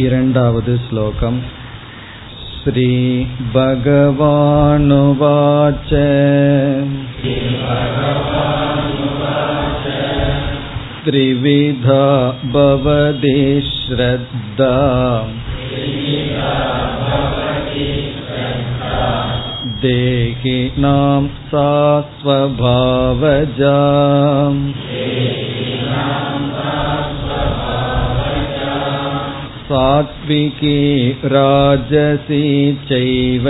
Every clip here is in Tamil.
इरण्डावद् श्लोकम् श्रीभगवानुवाच त्रिविधा भवति श्रद्धा देहिनां सा स्वभावजा सात्विकी राजसी चैव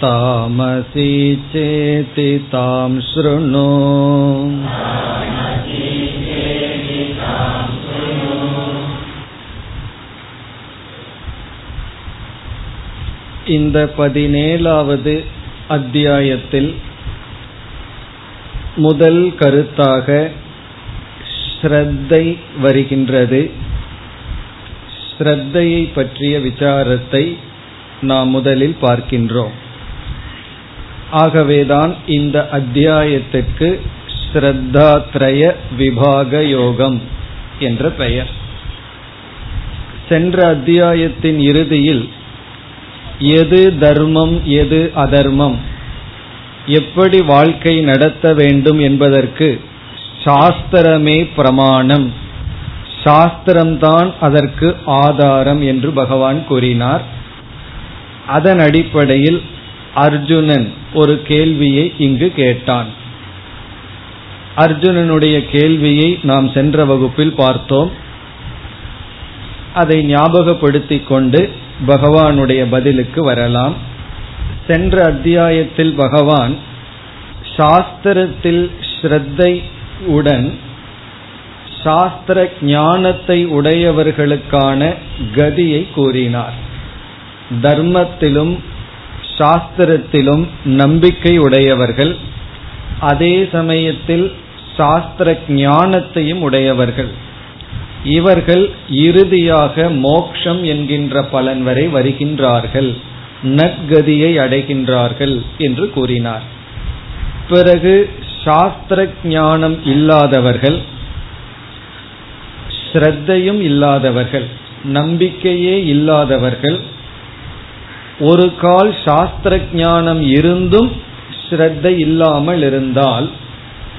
तामसी चेति तां शृणु இந்த பதினேழாவது அத்தியாயத்தில் முதல் கருத்தாக ஸ்ரத்தை வருகின்றது. ஸ்ரத்தையை பற்றிய விசாரத்தை நாம் முதலில் பார்க்கின்றோம். ஆகவேதான் இந்த அத்தியாயத்திற்கு ஸ்ரத்தாத்ரய விபாக யோகம் என்ற பெயர். சென்ற அத்தியாயத்தின் இறுதியில் எது தர்மம் எது அதர்மம் எப்படி வாழ்க்கை நடத்த வேண்டும் என்பதற்கு சாஸ்திரமே பிரமாணம். சாஸ்திரம்தான் அதற்கு ஆதாரம் என்று பகவான் கூறினார். அதன் அடிப்படையில் அர்ஜுனன் ஒரு கேள்வியை இங்கு கேட்டான். அர்ஜுனனுடைய கேள்வியை நாம் சென்ற வகுப்பில் பார்த்தோம். அதை ஞாபகப்படுத்திக் கொண்டு பகவானுடைய பதிலுக்கு வரலாம். சென்ற அத்தியாயத்தில் பகவான் சாஸ்திரத்தில் ஸ்ரத்தை உடன் சாஸ்திர ஞானத்தை உடையவர்களுக்கான கதியை கூறினார். தர்மத்திலும் சாஸ்திரத்திலும் நம்பிக்கை உடையவர்கள் அதே சமயத்தில் சாஸ்திர ஞானத்தையும் உடையவர்கள். இவர்கள் இறுதியாக மோக்ஷம் என்கின்ற பலன் வரை வருகின்றார்கள் நற்கதியை அடைகின்றார்கள் என்று கூறினார். பிறகு சாஸ்திர ஞானம் இல்லாதவர்கள் ஸ்ரத்தையும் இல்லாதவர்கள் நம்பிக்கையே இல்லாதவர்கள் ஒரு கால் சாஸ்திர ஞானம் இருந்தும் ஸ்ரத்தை இல்லாமல் இருந்தால்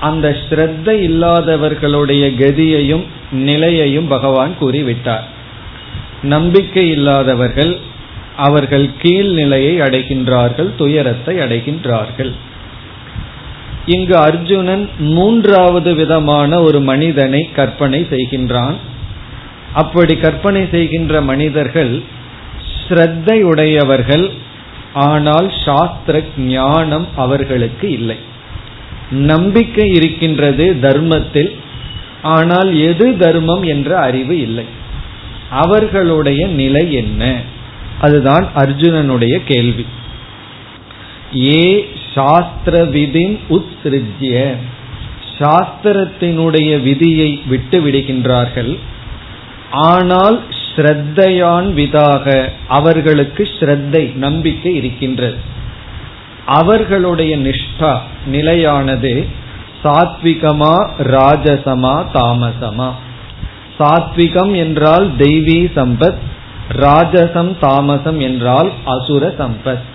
அந்த ஸ்ரத்தை இல்லாதவர்களுடைய கதியையும் நிலையையும் பகவான் கூறிவிட்டார். நம்பிக்கை இல்லாதவர்கள் அவர்கள் கீழ்நிலையை அடைகின்றார்கள் துயரத்தை அடைகின்றார்கள். இங்கு அர்ஜுனன் மூன்றாவது விதமான ஒரு மனிதனை கற்பனை செய்கின்றான். அப்படி கற்பனை செய்கின்ற மனிதர்கள் ஸ்ரத்தையுடையவர்கள் ஆனால் சாஸ்திர ஞானம் அவர்களுக்கு இல்லை. நம்பிக்கை இருக்கின்றது தர்மத்தில் ஆனால் எது தர்மம் என்ற அறிவு இல்லை. அவர்களுடைய நிலை என்ன? அதுதான் அர்ஜுனனுடைய கேள்வி. ஏ சாஸ்திர விதின் உத்ஸ்ருஜ்ய. சாஸ்திரத்தினுடைய விதியை விட்டு விடுகின்றார்கள். ஆனால் ஸ்ரத்தையான் விதாக அவர்களுக்கு ஸ்ரத்தை நம்பிக்கை இருக்கின்றது. அவர்களுடைய நிஷ்டா நிலையானது சாத்விகமா ராஜசமா தாமசமா. சாத்விகம் என்றால் தெய்வீ சம்பத் ராஜசம் தாமசம் என்றால் அசுர சம்பத்.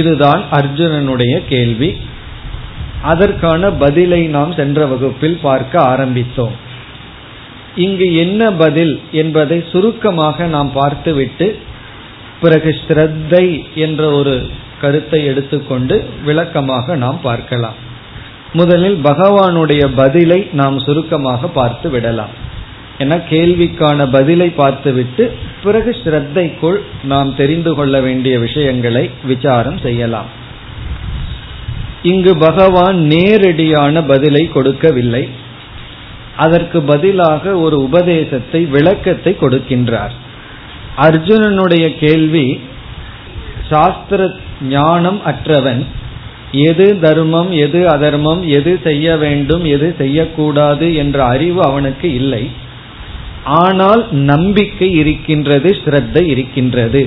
இதுதான் அர்ஜுனனுடைய கேள்வி. அதற்கான பதிலை நாம் சென்ற வகுப்பில் பார்க்க ஆரம்பித்தோம். இங்கு என்ன பதில் என்பதை சுருக்கமாக நாம் பார்த்துவிட்டு பிறகு ஸ்ரத்தை என்ற ஒரு கருத்தை எடுத்துக்கொண்டு விளக்கமாக நாம் பார்க்கலாம். முதலில் பகவானுடைய பதிலை நாம் சுருக்கமாக பார்த்து விடலாம். என கேள்விக்கான பதிலை பார்த்துவிட்டு பிறகு ஸ்ரத்தைக்குள் நாம் தெரிந்து கொள்ள வேண்டிய விஷயங்களை விசாரம் செய்யலாம். இங்கு பகவான் நேரடியான பதிலை கொடுக்கவில்லை. அதற்கு பதிலாக ஒரு உபதேசத்தை விளக்கத்தை கொடுக்கின்றார். அர்ஜுனனுடைய கேள்வி சாஸ்திர ஞானம் அற்றவன் எது தர்மம் எது அதர்மம் எது செய்ய வேண்டும் எது செய்யக்கூடாது என்ற அறிவு அவனுக்கு இல்லை. ஆனால் நம்பிக்கை இருக்கின்றது ஸ்ரத்த இருக்கின்றது.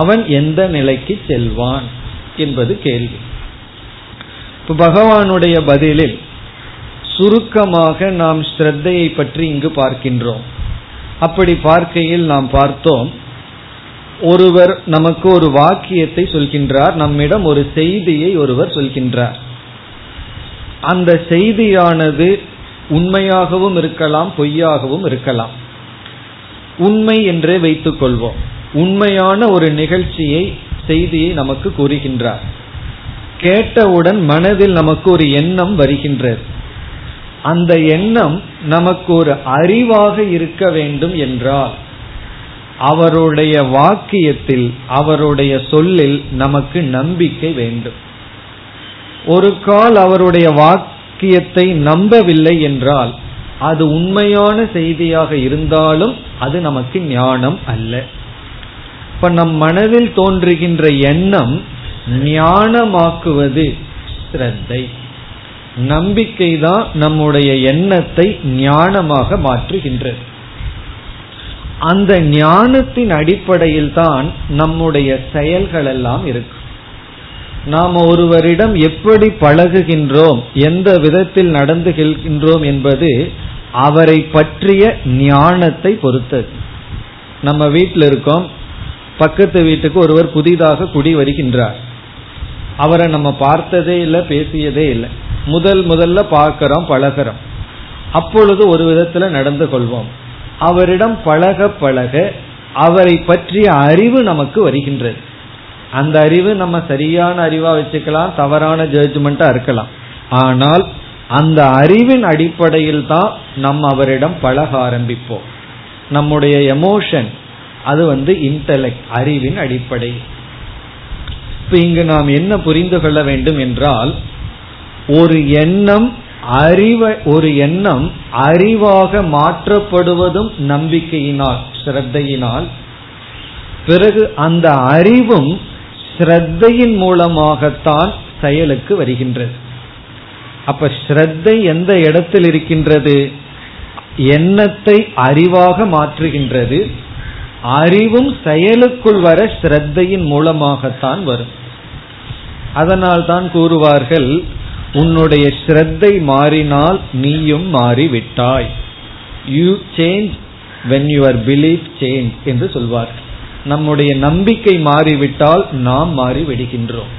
அவன் எந்த நிலைக்கு செல்வான் என்பது கேள்வி. இப்ப பகவானுடைய பதிலில் சுருக்கமாக நாம் ஸ்ரத்தையை பற்றி இங்கு பார்க்கின்றோம். அப்படி பார்க்கையில் நாம் பார்த்தோம் ஒருவர் நமக்கு ஒரு வாக்கியத்தை சொல்கின்றார் நம்மிடம் ஒரு செய்தியை ஒருவர் சொல்கின்றார். அந்த செய்தியானது உண்மையாகவும் இருக்கலாம் பொய்யாகவும் இருக்கலாம். உண்மை என்றே வைத்துக் கொள்வோம். உண்மையான ஒரு நிகழ்ச்சியை செய்தியை நமக்கு கூறுகின்றார். கேட்டவுடன் மனதில் நமக்கு ஒரு எண்ணம் வருகின்றது. அந்த எண்ணம் நமக்கு ஒரு அறிவாக இருக்க வேண்டும் என்றால் அவருடைய வாக்கியத்தில் அவருடைய சொல்லில் நமக்கு நம்பிக்கை வேண்டும். ஒரு கால் அவருடைய வாக்கியத்தை நம்பவில்லை என்றால் அது உண்மையான செய்தியாக இருந்தாலும் அது நமக்கு ஞானம் அல்ல. இப்ப நம் மனதில் தோன்றுகின்ற எண்ணம் ஞானமாக்குவது ஸ்ரத்தை நம்பிக்கை தான் நம்முடைய எண்ணத்தை ஞானமாக மாற்றுகின்றது. அந்த ஞானத்தின் அடிப்படையில் தான் நம்முடைய செயல்கள் எல்லாம் இருக்கும் நாம் ஒருவரிடம் எப்படி பழகுகின்றோம் எந்த விதத்தில் நடந்துகின்றோம் என்பது அவரை பற்றிய ஞானத்தை பொறுத்தது. நம்ம வீட்டில் இருக்கோம். பக்கத்து வீட்டுக்கு ஒருவர் புதிதாக குடி வருகின்றார். அவரை நம்ம பார்த்ததே இல்லை பேசியதே இல்லை. முதல் முதல்ல பார்க்கிறோம் பழகிறோம். அப்பொழுது ஒரு விதத்தில் நடந்து கொள்வோம். அவரிடம் பழக பழக அவரை பற்றிய அறிவு நமக்கு வருகின்றது. அந்த அறிவு நம்ம சரியான அறிவா வச்சுக்கலாம் தவறான ஜட்ஜ்மெண்ட்டா இருக்கலாம். ஆனால் அந்த அறிவின் அடிப்படையில் தான் நம்ம அவரிடம் பழக ஆரம்பிப்போம். நம்முடைய எமோஷன் அது வந்து இன்டலெக்ட் அறிவின் அடிப்படை. இப்ப இங்கு நாம் என்ன புரிந்து கொள்ள வேண்டும் என்றால் ஒரு எண்ணம் அறிவை ஒரு எண்ணம் அறிவாக மாற்றப்படுவதும் நம்பிக்கையினால் ஸ்ரத்தையினால். பிறகு அந்த அறிவும் ஸ்ரத்தையின் மூலமாகத்தான் செயலுக்கு வருகின்றது. அப்ப ஸ்ரத்தை எந்த இடத்தில் இருக்கின்றது? எண்ணத்தை அறிவாக மாற்றுகின்றது. அறிவும் செயலுக்குள் வர ஸ்ரத்தையின் மூலமாகத்தான் வரும். அதனால் தான் கூறுவார்கள் உன்னுடைய ஸ்ரத்தை மாறினால் நீயும் மாறிவிட்டாய். You change when your belief change என்று சொல்வார் நம்முடைய நம்பிக்கை மாறிவிட்டால் நாம் மாறி விடுகின்றோம்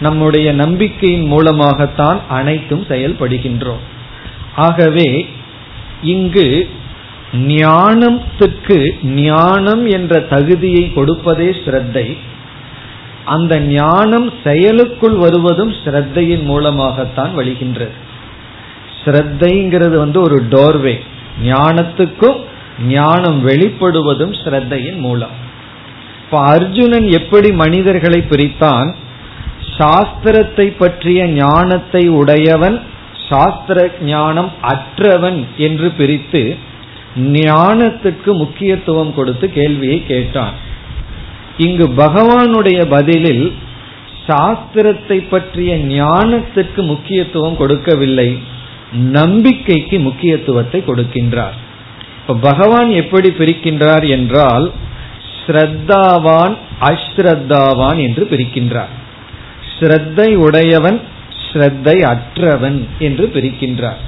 நம்முடைய நம்பிக்கையின் மூலமாகத்தான் அனைத்தும் செயல்படுகின்றோம். ஆகவே இங்கு ஞானத்துக்கு ஞானம் என்ற தகுதியை கொடுப்பதே ஸ்ரத்தை. அந்த ஞானம் செயலுக்குள் வருவதும் ஸ்ரத்தையின் மூலமாகத்தான் வழிகின்றது. ஸ்ரத்தைங்கிறது வந்து ஒரு டோர்வே ஞானத்துக்கும் ஞானம் வெளிப்படுவதும் ஸ்ரத்தையின் மூலம். இப்ப அர்ஜுனன் எப்படி மனிதர்களை பிரித்தான்? சாஸ்திரத்தை பற்றிய ஞானத்தை உடையவன் சாஸ்திர ஞானம் அற்றவன் என்று பிரித்து ஞானத்துக்கு முக்கியத்துவம் கொடுத்து கேள்வியை கேட்டான். இங்கு பகவானுடைய பதிலில் சாஸ்திரத்தை பற்றிய ஞானத்துக்கு முக்கியத்துவம் கொடுக்கவில்லை நம்பிக்கைக்கு முக்கியத்துவத்தை கொடுக்கின்றார். இப்ப பகவான் எப்படி பிரிக்கின்றார் என்றால் ஸ்ரத்தாவான் அஸ்ரத்தாவான் என்று பிரிக்கின்றார். ஸ்ரத்தை உடையவன் ஸ்ரத்தை அற்றவன் என்று பிரிக்கின்றார்.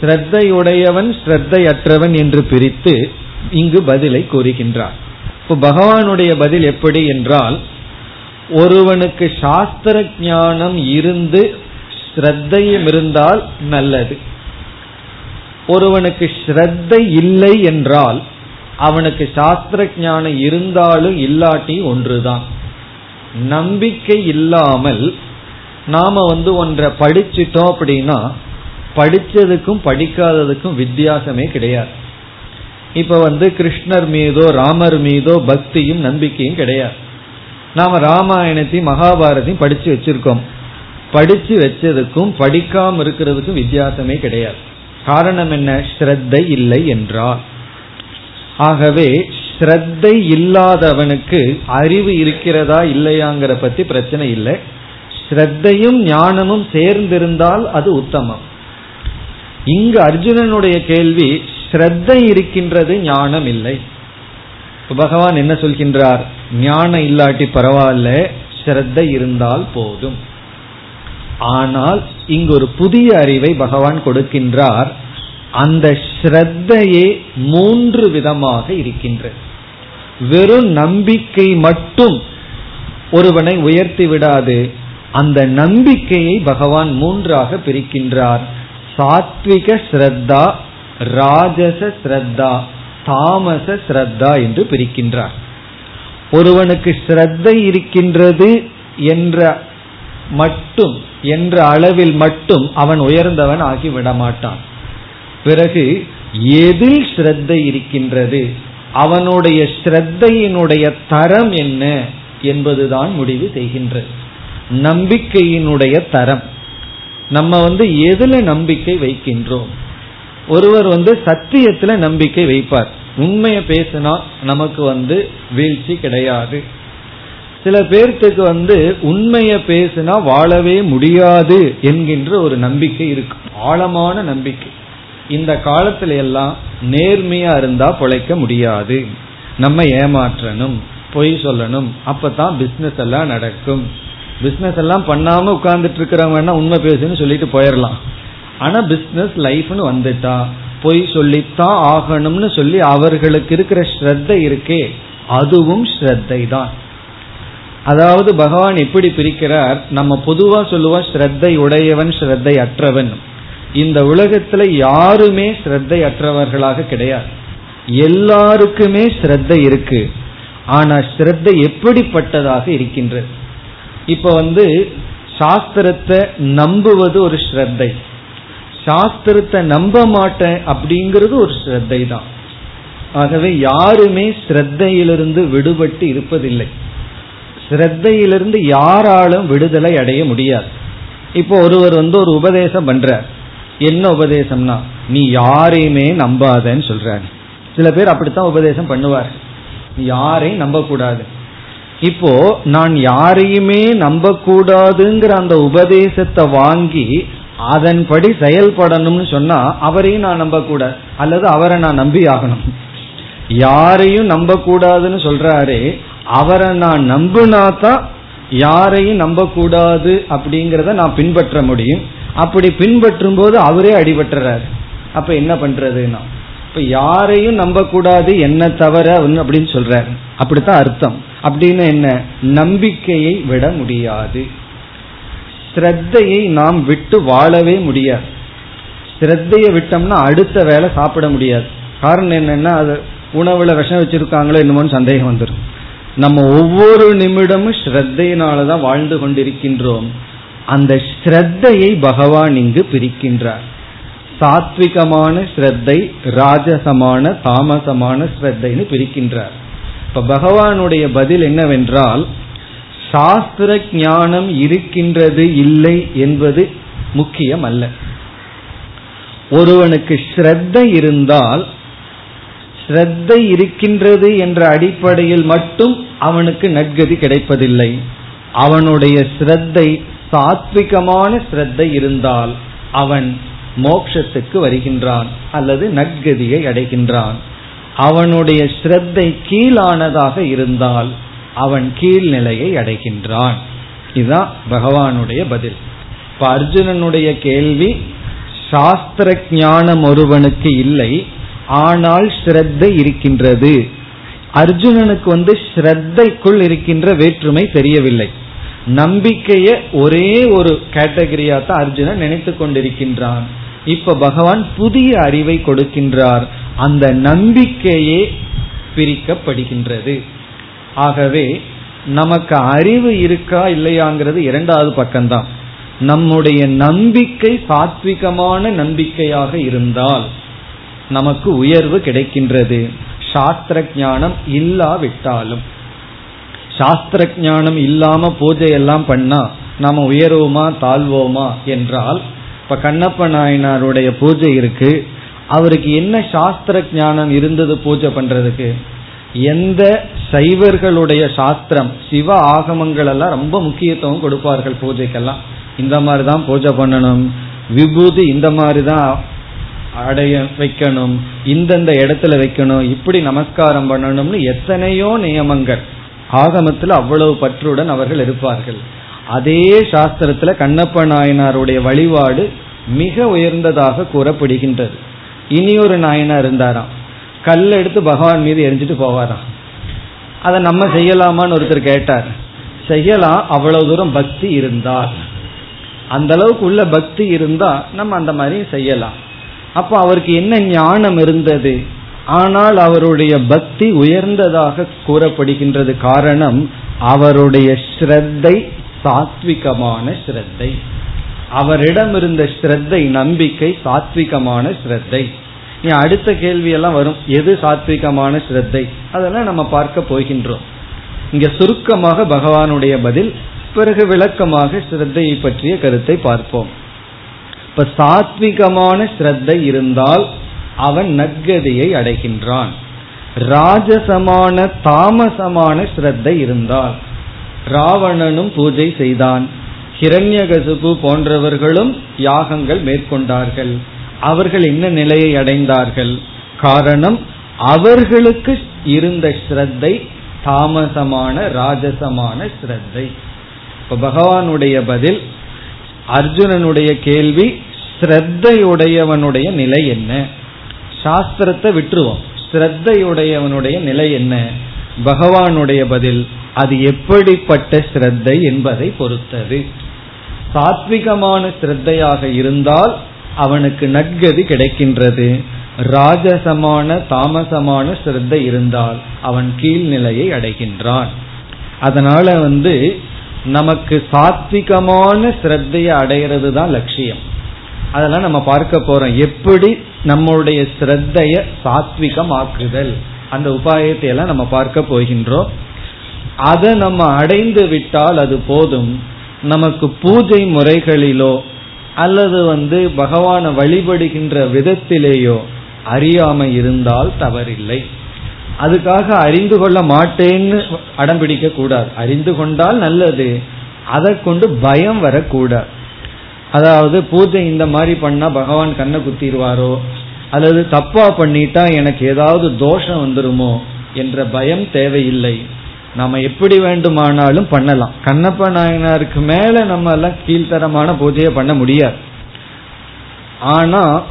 ஸ்ரத்தை உடையவன் ஸ்ரத்தை அற்றவன் என்று பிரித்து இங்கு பதிலை கூறுகின்றார். இப்போ பகவானுடைய பதில் எப்படி என்றால் ஒருவனுக்கு சாஸ்திர ஞானம் இருந்து ஸ்ரத்தையும் இருந்தால் நல்லது. ஒருவனுக்கு ஸ்ரத்தை இல்லை என்றால் அவனுக்கு சாஸ்திர ஞானம் இருந்தாலும் இல்லாட்டி ஒன்றுதான். நம்பிக்கை இல்லாமல் நாம வந்து ஒன்றை படிச்சிட்டோம் அப்படின்னா படிச்சதுக்கும் படிக்காததுக்கும் வித்தியாசமே கிடையாது. இப்ப வந்து கிருஷ்ணர் மீதோ ராமர் மீதோ பக்தியும் நம்பிக்கையும் கிடையாது. நாம ராமாயணத்தையும் மகாபாரதையும் படிச்சு வச்சிருக்கோம். படிச்சு வச்சதுக்கும் படிக்காம இருக்கிறதுக்கும் வித்தியாசமே கிடையாது. காரணம் என்ன? ஸ்ரத்தை இல்லை என்றால் ஆகவே ஸ்ரத்தை இல்லாதவனுக்கு அறிவு இருக்கிறதா இல்லையாங்கிற பத்தி பிரச்சனை இல்லை. ஸ்ரத்தையும் ஞானமும் சேர்ந்திருந்தால் அது உத்தமம். இங்கு அர்ஜுனனுடைய கேள்வி ஸ்ரத்தை இருக்கின்றது ஞானம் இல்லை. பகவான் என்ன சொல்கின்றார்? ஞானம் இல்லாட்டி பரவாயில்ல ஸ்ரத்தை இருந்தால் போதும். ஆனால் இங்கு ஒரு புதிய அறிவை பகவான் கொடுக்கின்றார். அந்த ஸ்ரத்தையே மூன்று விதமாக இருக்கின்றது. வெறும் நம்பிக்கை மட்டும் ஒருவனை உயர்த்தி விடாது. அந்த நம்பிக்கையை பகவான் மூன்றாக பிரிக்கின்றார். சாத்விக ஸ்ரத்தா ராஜச ஸ்ரத்தா தாமச ஸ்ரத்தா என்று பிரிக்கின்றார். ஒருவனுக்கு ஸ்ரத்தை இருக்கின்றது என்ற மட்டும் என்ற அளவில் மட்டும் அவன் உயர்ந்தவன் ஆகி விடமாட்டான். பிறகு எதில் ஸ்ரத்தை இருக்கின்றது? அவனுடைய ஸ்ரத்தையினுடைய தரம் என்ன என்பதுதான் முடிவு செய்கின்றது. நம்பிக்கையினுடைய தரம். நம்ம வந்து எதுல நம்பிக்கை வைக்கின்றோம்? ஒருவர் வந்து சத்தியத்துல நம்பிக்கை வைப்பார். உண்மையை பேசினா நமக்கு வந்து வீழ்ச்சி கிடையாது. சில பேர்த்துக்கு வந்து உண்மையை பேசினா வாழவே முடியாது என்கின்ற ஒரு நம்பிக்கை இருக்கு. ஆழமான நம்பிக்கை. இந்த காலத்துல எல்லாம் நேர்மையா இருந்தா பொழைக்க முடியாது. நம்ம ஏமாற்றணும் பொய் சொல்லணும் அப்பதான் பிசினஸ் எல்லாம் நடக்கும். பிசினஸ் எல்லாம் பண்ணாம உட்கார்ந்துட்டு இருக்கிறவங்கன்னா உண்மை பேசுன்னு சொல்லிட்டு போயிடலாம் ஆனா பிசினஸ் லைஃப்னு வந்துட்டா பொய் சொல்லித்தான் ஆகணும்னு சொல்லி அவர்களுக்கு இருக்கிற ஸ்ரத்தை இருக்கே அதுவும் ஸ்ரத்தை தான் அதாவது பகவான் எப்படி பிரிக்கிறார் நம்ம பொதுவா சொல்லுவோம் ஸ்ரத்தை உடையவன் ஸ்ரத்தை அற்றவன். இந்த உலகத்துல யாருமே ஸ்ரத்தை அற்றவர்களாக கிடையாது. எல்லாருக்குமே ஸ்ரத்தை இருக்கு. ஆனா ஸ்ரத்தை எப்படிப்பட்டதாக இருக்கின்றது? இப்ப வந்து சாஸ்திரத்தை நம்புவது ஒரு ஸ்ரத்தை. சாஸ்திரத்தை நம்ப மாட்டேன் அப்படிங்கிறது ஒரு ஸ்ரத்தை தான் ஆகவே யாருமே ஸ்ரத்தையிலிருந்து விடுபட்டு இருப்பதில்லை. ஸ்ரத்தையிலிருந்து யாராலும் விடுதலை அடைய முடியாது. இப்போ ஒருவர் வந்து ஒரு உபதேசம் பண்றார். என்ன உபதேசம்னா நீ யாரையுமே நம்பாதன்னு சொல்றாரு. சில பேர் அப்படித்தான் உபதேசம் பண்ணுவார். யாரையும் நம்பக்கூடாது. இப்போ நான் யாரையுமே நம்பக்கூடாதுங்கிற அந்த உபதேசத்தை வாங்கி அதன்படி செயல்படணும்னு சொன்னா அவரையும் நான் நம்பக்கூடாது. அல்லது அவரை நான் நம்பி ஆகணும். யாரையும் நம்பக்கூடாதுன்னு சொல்றாரு அவரை நான் நம்புனா தான் யாரையும் நம்பக்கூடாது அப்படிங்கிறத நான் பின்பற்ற முடியும். அப்படி பின்பற்றும் போது அவரே அடிபட்டுறாரு. அப்ப என்ன பண்றதுன்னா இப்ப யாரையும் நம்பக்கூடாது என்ன தவிர அப்படின்னு சொல்றாரு. அப்படித்தான் அர்த்தம். அப்படின்னு என்ன? நம்பிக்கையை விட முடியாது. ஸ்ரத்தையை நாம் விட்டு வாழவே முடியாது. ஸ்ரத்தையை விட்டோம்னா அடுத்த வேலை சாப்பிட முடியாது. காரணம் என்னன்னா அது உணவுல விஷம் வச்சிருக்காங்களோ என்னமோன்னு சந்தேகம் வந்துடும் நம்ம ஒவ்வொரு நிமிடமும் ஸ்ரத்தையினாலதான் வாழ்ந்து கொண்டிருக்கின்றோம். அந்த ஸ்ரத்தையை பகவான் இங்கு பிரிக்கின்றார். சாத்விகமான ஸ்ரத்தை ராஜசமான தாமசமான ஸ்ரத்தைன்னு பிரிக்கின்றார். இப்ப பகவானுடைய பதில் என்னவென்றால் சாஸ்திர ஞானம் இருக்கின்றது இல்லை என்பது முக்கியம் அல்ல ஒருவனுக்கு ஸ்ரத்தை இருந்தால் ஸ்ரத்தை இருக்கின்றது என்ற அடிப்படையில் மட்டும் அவனுக்கு நற்கதி கிடைப்பதில்லை. அவனுடைய ஸ்ரத்தை சாத்விகமான ஸ்ரத்தை இருந்தால் அவன் மோக்ஷத்துக்கு வருகின்றான் அல்லது நற்கதியை அடைகின்றான். அவனுடைய ஸ்ரத்தை கீழானதாக இருந்தால் அவன் கீழ்நிலையை அடைகின்றான். இதுதான் பகவானுடைய பதில். இப்ப அர்ஜுனனுடைய கேள்வி சாஸ்திர ஞானம் ஒருவனுக்கு இல்லை ஆனால் ஸ்ரத்தை இருக்கின்றது. அர்ஜுனனுக்கு வந்து ஸ்ரத்தைக்குள் இருக்கின்ற வேற்றுமை தெரியவில்லை. நம்பிக்கைய ஒரே ஒரு கேட்டகரியா தான் அர்ஜுனன் நினைத்து கொண்டிருக்கின்றான். இப்ப பகவான் புதிய அறிவை கொடுக்கின்றார். அந்த நம்பிக்கையே பிரிக்கப்படுகின்றது. ஆகவே நமக்கு அறிவு இருக்கா இல்லையாங்கிறது இரண்டாவது பக்கம்தான். நம்முடைய நம்பிக்கை சாத்விகமான நம்பிக்கையாக இருந்தால் நமக்கு உயர்வு கிடைக்கின்றது. சாஸ்திர ஞானம் இல்லாவிட்டாலும். சாஸ்திர ஞானம் இல்லாம பூஜை எல்லாம் பண்ணா நாம உயர்வோமா தாழ்வோமா என்றால் இப்ப கண்ணப்ப நாயனாருடைய பூஜை இருக்கு. அவருக்கு என்ன சாஸ்திர ஞானம் இருந்தது பூஜை பண்றதுக்கு? எந்த சைவர்களுடைய சாஸ்திரம் சிவ ஆகமங்கள் எல்லாம் ரொம்ப முக்கியத்துவம் கொடுப்பார்கள் பூஜைக்கெல்லாம். இந்த மாதிரி தான் பூஜை பண்ணணும். விபூதி இந்த மாதிரி தான் அடைய வைக்கணும். இந்தந்த இடத்துல வைக்கணும். இப்படி நமஸ்காரம் பண்ணணும்னு எத்தனையோ நியமங்கள். ஆகமத்தில் அவ்வளவு பற்றுடன் அவர்கள் இருப்பார்கள். அதே சாஸ்திரத்துல கண்ணப்ப நாயனாருடைய வழிபாடு மிக உயர்ந்ததாக கூறப்படுகின்றது. இனி ஒரு நாயனா இருந்தாராம். கல் எடுத்து பகவான் மீது எரிஞ்சிட்டு போவாராம். அதை நம்ம செய்யலாமான்னு ஒருத்தர் கேட்டார். செய்யலாம் அவ்வளவு தூரம் பக்தி இருந்தால். அந்த அளவுக்கு உள்ள பக்தி இருந்தா நம்ம அந்த மாதிரி செய்யலாம். அப்போ அவருக்கு என்ன ஞானம் இருந்தது? ஆனால் அவருடைய பக்தி உயர்ந்ததாக கூறப்படுகின்றது காரணம் அவருடைய ஸ்ரத்தை சாத்விகமான ஸ்ரத்தை. அவரிடம் இருந்த ஸ்ரத்தை நம்பிக்கை சாத்விகமான ஸ்ரத்தை. நீ அடுத்த கேள்வியெல்லாம் வரும். எது சாத்விகமான ஸ்ரத்தை? அதெல்லாம் நம்ம பார்க்க போகின்றோம். இங்க சுருக்கமாக பகவானுடைய பதில் பிறகு விளக்கமாக ஸ்ரத்தையை பற்றிய கருத்தை பார்ப்போம். இப்ப சாத்விகமான ஸ்ரத்தை இருந்தால் அவன் நற்கதியை அடைகின்றான். ராஜசமான தாமசமான ஸ்ரத்தை இருந்தால் ராவணனும் பூஜை செய்தான். ஹிரண்யகசுபு போன்றவர்களும் யாகங்கள் மேற்கொண்டார்கள். அவர்கள் என்ன நிலையை அடைந்தார்கள்? காரணம் அவர்களுக்கு இருந்த ஸ்ரத்தை தாமசமான ராஜசமான ஸ்ரத்தை. இப்ப பகவானுடைய பதில் அர்ஜுனனுடைய கேள்வி ஸ்ரத்தையுடையவனுடைய நிலை என்ன? சாஸ்திரத்தை விட்டுருவோம். ஸ்ரத்தையுடையவனுடைய நிலை என்ன? பகவானுடைய பதில் அது எப்படிப்பட்ட ஸ்ரத்தை என்பதை பொறுத்தது. சாத்விகமான ஸ்ரத்தையாக இருந்தால் அவனுக்கு நட்கதி கிடைக்கின்றது. ராஜசமான தாமசமான ஸ்ரத்தை இருந்தால் அவன் கீழ்நிலையை அடைகின்றான். அதனால வந்து நமக்கு சாத்விகமான ஸ்ரத்தையை அடைகிறது தான் லட்சியம். அதெல்லாம் நம்ம பார்க்க போறோம். எப்படி நம்மளுடைய ஸ்ரத்தைய சாத்விகமாக்குதல். அந்த உபாயத்தை எல்லாம் நம்ம பார்க்க போகின்றோம். அதை நம்ம அடைந்து விட்டால் அது போதும். நமக்கு பூஜை முறைகளிலோ அல்லது வந்து பகவானை வழிபடுகின்ற விதத்திலேயோ அறியாமை இருந்தால் தவறில்லை. அதுக்காக அறிந்து கொள்ள மாட்டேன்னு அடம்பிடிக்க கூடாது அறிந்து கொண்டால் நல்லது. அதை கொண்டு பயம் வரக்கூடாது. அதாவது பூஜை இந்த மாதிரி பண்ணா பகவான் கண்ணை குத்திடுவாரோ? அல்லது தப்பா பண்ணிட்டா எனக்கு ஏதாவது தோஷம் வந்துருமோ? என்ற பயம் தேவையில்லை. நாம எப்படி வேண்டுமானாலும் பண்ணலாம். கண்ணப்ப நாயனாருக்கு மேல நம்ம எல்லாம் கீழ்த்தரமான பூஜையை பண்ண முடியாது. ஆனா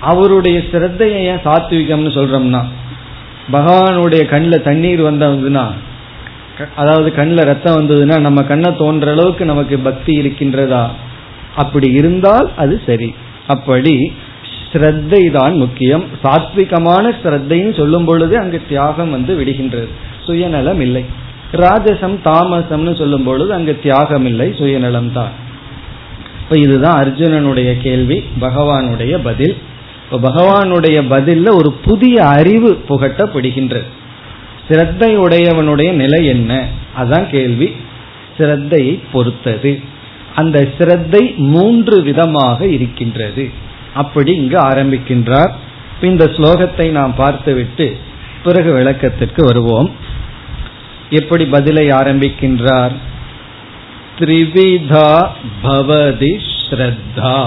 அவருடைய சிரத்தையை ஏன் சாத்விகம்னு சொல்றோம்னா பகவானுடைய கண்ணில் தண்ணீர் வந்ததுன்னா அதாவது கண்ணில் ரத்தம் வந்ததுன்னா நம்ம கண்ணை தோன்ற அளவுக்கு நமக்கு பக்தி இருக்கின்றதா? அப்படி இருந்தால் அது சரி. அப்படி ஸ்ரத்தை தான் முக்கியம். சாத்விகமான ஸ்ரத்தைன்னு சொல்லும் பொழுது அங்கு தியாகம் வந்து விடுகின்றது. சுயநலம் இல்லை. ராஜசம் தாமசம்னு சொல்லும் பொழுது அங்கு தியாகம் இல்லை சுயநலம் தான். இப்ப இதுதான் அர்ஜுனனுடைய கேள்வி பகவானுடைய பதில். இப்போ பகவானுடைய பதில்ல ஒரு புதிய அறிவு புகட்டப்படுகின்றது. சிரத்தையுடையவனுடைய நிலை என்ன? அதான் கேள்வி. சிரத்தையை பொறுத்தது. அந்த சிரத்தை மூன்று விதமாக இருக்கின்றது. அப்படி இங்கு ஆரம்பிக்கின்றார். இந்த ஸ்லோகத்தை நாம் பார்த்துவிட்டு பிறகு விளக்கத்திற்கு வருவோம். எப்படி பதிலை ஆரம்பிக்கின்றார்? த்ரிவிதா பவதி ஸ்ரத்தா.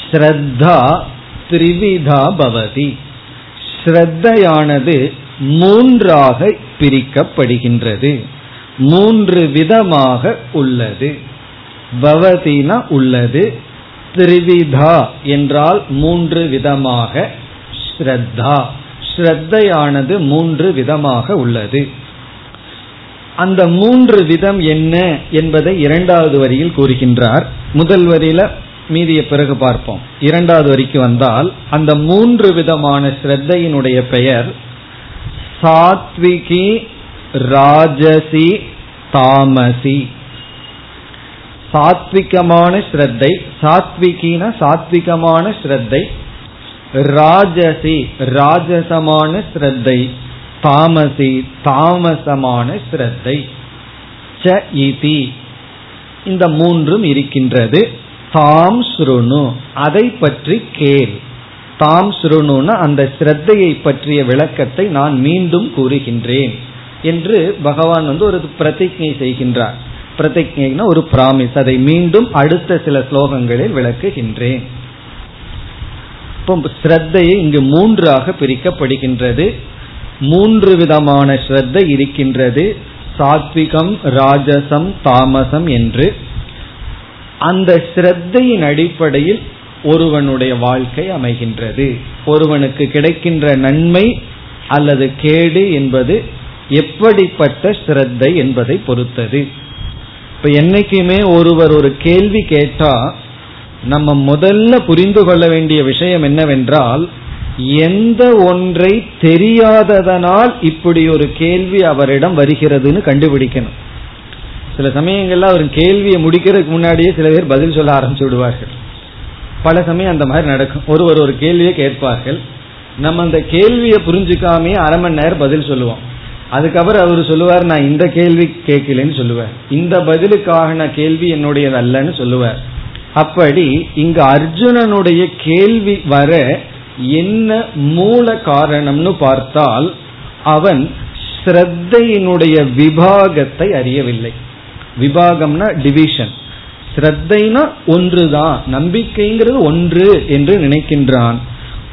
ஸ்ரத்தா த்ரிவிதா பவதி. ஸ்ரத்தையானது மூன்றாக பிரிக்கப்படுகின்றது. மூன்று விதமாக உள்ளது. பவதினா உள்ளது. திரிவிதா என்றால் மூன்று விதமாக ஸ்ரத்தா. ஸ்ரத்தையானது மூன்று விதமாக உள்ளது. அந்த மூன்று விதம் என்ன என்பதை இரண்டாவது வரியில் கூறுகின்றார். முதல் வரியில மீதிய பிறகு பார்ப்போம். இரண்டாவது வரிக்கு வந்தால் அந்த மூன்று விதமான ஸ்ரத்தையினுடைய பெயர் சாத்விகி ராஜசி தாமசி. சாத்விகமான ஸ்ரத்தை சாத்விகின சாத்விகமான ஸ்ரத்தை ராஜசி ராஜசமான ஸ்ரத்தை தாமசி தாமசமான ஸ்ரத்தை ச இதி. இந்த மூன்றும் இருக்கின்றது. தாம் ஸ்ருணு அதை பற்றி கேள். தாம் ஸ்ருணுன அந்த ஸ்ரத்தையை பற்றிய விளக்கத்தை நான் மீண்டும் கூறுகின்றேன் என்று பகவான் வந்து ஒரு பிரதிஜை செய்கின்றார். பிரதிஜைனா ஒரு பிராமிஸ் அதை மீண்டும் அடுத்த சில ஸ்லோகங்களில் விளக்குகின்றேன். இப்போ ஸ்ரத்தையை இங்கு மூன்றாக பிரிக்கப்படுகின்றது. மூன்று விதமான ஸ்ரத்தை இருக்கின்றது. சாத்விகம் ராஜசம் தாமசம் என்று. அந்த ஸ்ரத்தையின் அடிப்படையில் ஒருவனுடைய வாழ்க்கை அமைகின்றது. ஒருவனுக்கு கிடைக்கின்ற நன்மை அல்லது கேடு என்பது எப்படிப்பட்ட ஸ்ரத்தை என்பதை பொறுத்தது. இப்ப என்னைக்குமே ஒருவர் ஒரு கேள்வி கேட்டா நம்ம முதல்ல புரிந்து கொள்ள வேண்டிய விஷயம் என்னவென்றால் எந்த ஒன்றை தெரியாததனால் இப்படி ஒரு கேள்வி அவரிடம் வருகிறதுன்னு கண்டுபிடிக்கணும். சில சமயங்கள்ல அவர் கேள்வியை முடிக்கிறதுக்கு முன்னாடியே சில பேர் பதில் சொல்ல ஆரம்பிச்சு விடுவார்கள். பல சமயம் அந்த மாதிரி நடக்கும். ஒருவர் ஒரு கேள்வியை கேட்பார்கள். நம்ம அந்த கேள்வியை புரிஞ்சுக்காமே அரை மணி நேரம் பதில் சொல்லுவோம். அதுக்கப்புறம் அவர் சொல்லுவார் நான் இந்த கேள்வி கேட்கலன்னு சொல்லுவார். இந்த பதிலுக்காக கேள்வி என்னுடையது அல்லன்னு சொல்லுவார். அப்படி இங்கு அர்ஜுனனுடைய கேள்வி வர என்ன மூல காரணம்னு பார்த்தால் அவன் ஸ்ரத்தையினுடைய விபாகத்தை அறியவில்லை. விபாகம்னா டிவிஷன் ஸ்ரத்தைனா ஒன்றுதான். நம்பிக்கைங்கிறது ஒன்று என்று நினைக்கின்றான்.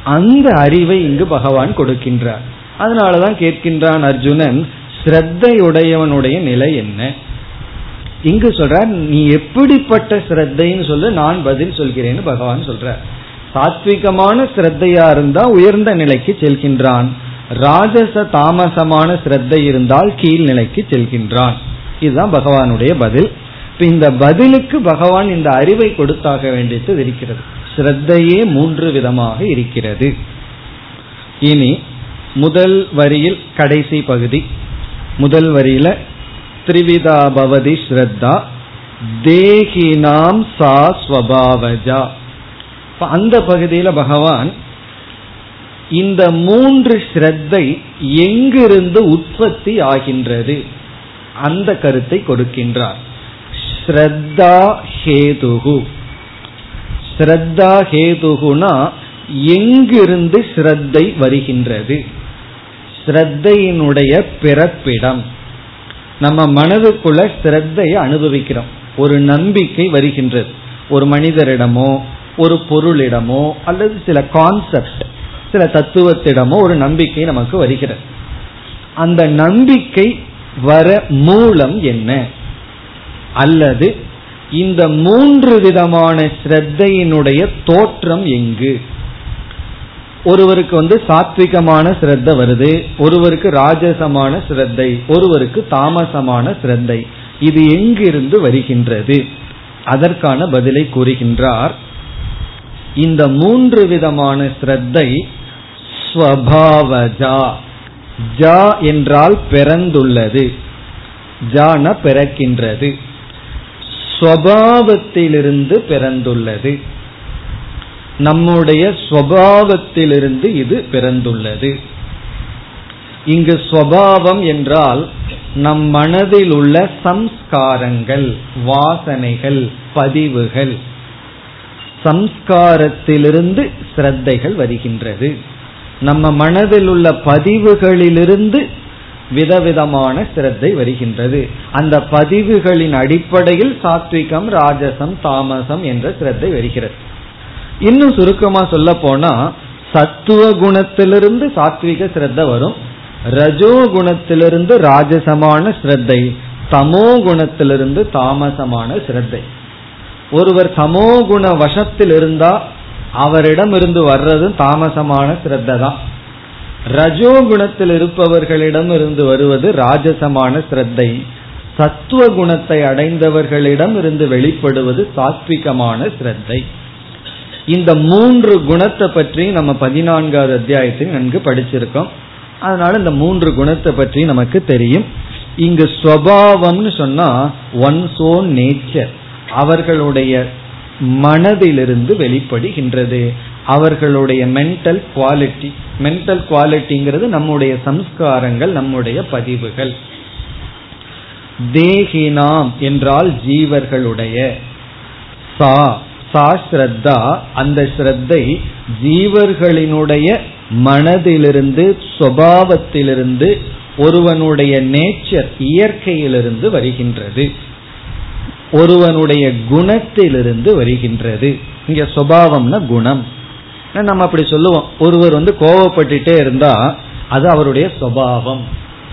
அந்த அறிவை இங்கு பகவான் கொடுக்கின்றார். அதனாலதான் கேட்கின்றான் அர்ஜுனன் ஸ்ரத்தையுடையவனுடைய நிலை என்ன? இங்கு சொல்ற நீ எப்படிப்பட்ட ஸ்ரத்தைன்னு சொல்ல நான் பதில் சொல்கிறேன்னு பகவான் சொல்ற சாத்விகமான ஸ்ரத்தையா இருந்தா உயர்ந்த நிலைக்கு செல்கின்றான். ராஜச தாமசமான ஸ்ரத்தை இருந்தால் கீழ் நிலைக்கு செல்கின்றான். இதுதான் பகவானுடைய பதில். இந்த பதிலுக்கு பகவான் இந்த அறிவை கொடுத்தாக வேண்டியது இருக்கிறது. ஸ்ரத்தையே மூன்று விதமாக இருக்கிறது. இனி முதல் வரியில் கடைசி பகுதி. முதல் வரியில த்ரிவிதா பவதி ஸ்ரத்தா தேகினாம் சா ஸ்வபாவஜா. அந்த பகுதியில பகவான் இந்த மூன்று ஸ்ரத்தை எங்கிருந்து உற்பத்தி ஆகின்றது? அந்த கருத்தை கொடுக்கின்றார். ஸ்ரத்தா ஹேதுகு. ஸ்ரத்தா ஹேதுகுனா எங்கிருந்து ஸ்ரத்தை வருகின்றது? ஸ்ரத்தையினுடைய பிறப்பிடம். நம்ம மனதுக்குள்ள ஸ்ரத்தையை அனுபவிக்கிறோம். ஒரு நம்பிக்கை வருகின்றது. ஒரு மனிதரிடமோ ஒரு பொருளிடமோ அல்லது சில கான்செப்ட் சில தத்துவத்திடமோ ஒரு நம்பிக்கை நமக்கு வருகிறது. அந்த நம்பிக்கை வர மூலம் என்ன? அல்லது இந்த மூன்று விதமான ஸ்ரத்தையினுடைய தோற்றம் எங்கு? ஒருவருக்கு வந்து சாத்விகமான சிரத்த வருது ஒருவருக்கு ராஜசமான சிரத்தை ஒருவருக்கு தாமசமான சிரத்தை. இது எங்கிருந்து வருகின்றது? அதற்கான பதிலை கூறுகின்றார். இந்த மூன்று விதமான ஸ்ரத்தை ஸ்வபாவஜா. ஜா என்றால் பிறந்துள்ளது. ஜான பிறக்கின்றது. ஸ்வபாவத்திலிருந்து பிறந்துள்ளது. நம்முடைய ஸ்வபாவத்திலிருந்து இது பிறந்துள்ளது. இங்கு ஸ்வபாவம் என்றால் நம் மனதில் உள்ள சம்ஸ்காரங்கள் வாசனைகள் பதிவுகள். சம்ஸ்காரத்திலிருந்து ஸ்ரத்தைகள் வருகின்றது. நம்ம மனதில் உள்ள பதிவுகளிலிருந்து விதவிதமான சிரத்தை வருகின்றது. அந்த பதிவுகளின் அடிப்படையில் சாத்விகம் ராஜசம் தாமசம் என்ற சிரத்தை வருகிறது. இன்னும் சுருக்கமா சொல்ல போனா சத்துவ குணத்திலிருந்து சாத்விக சிரத்தை வரும். ரஜோ குணத்திலிருந்து ராஜசமான ஸ்ரத்தை. தமோ குணத்திலிருந்து தாமசமான ஸ்ரத்தை. ஒருவர் சமோ குண வசத்தில் இருந்தா அவரிடம் இருந்து வர்றதும் தாமசமான ஸ்ரத்த தான். ரஜோ குணத்தில் இருப்பவர்களிடம் இருந்து வருவது ராஜசமான ஸ்ரத்தை. சத்துவ குணத்தை அடைந்தவர்களிடம் இருந்து வெளிப்படுவது சாத்விகமான ஸ்ரத்தை. இந்த மூன்று குணத்தை பற்றி நம்ம பதினான்காவது அத்தியாயத்தில் நன்கு படிச்சிருக்கோம். அதனால இந்த மூன்று குணத்தை பற்றி நமக்கு தெரியும். இங்கு ஸ்வபாவம்னு சொன்னா ஒன்ஸ் ஓன் நேச்சர் அவர்களுடைய மனதிலிருந்து வெளிப்படுகின்றது. அவர்களுடைய மென்டல் குவாலிட்டி மென்டல் குவாலிட்டிங்கிறது நம்முடைய சம்ஸ்காரங்கள் நம்முடைய பதிவுகள். தேகினாம் என்றால் ஜீவர்களுடைய. சா சா ஸ்ரத்தா அந்த ஸ்ரத்தை ஜீவர்களினுடைய மனதிலிருந்து சுவாவத்திலிருந்து ஒருவனுடைய நேச்சர் இயற்கையிலிருந்து வருகின்றது. ஒருவனுடைய குணத்திலிருந்து வருகின்றது. இங்க சுவாவம்னா குணம். நம்ம அப்படி சொல்லுவோம். ஒருவர் வந்து கோவப்பட்டுட்டே இருந்தா அது அவருடைய சுவாவம்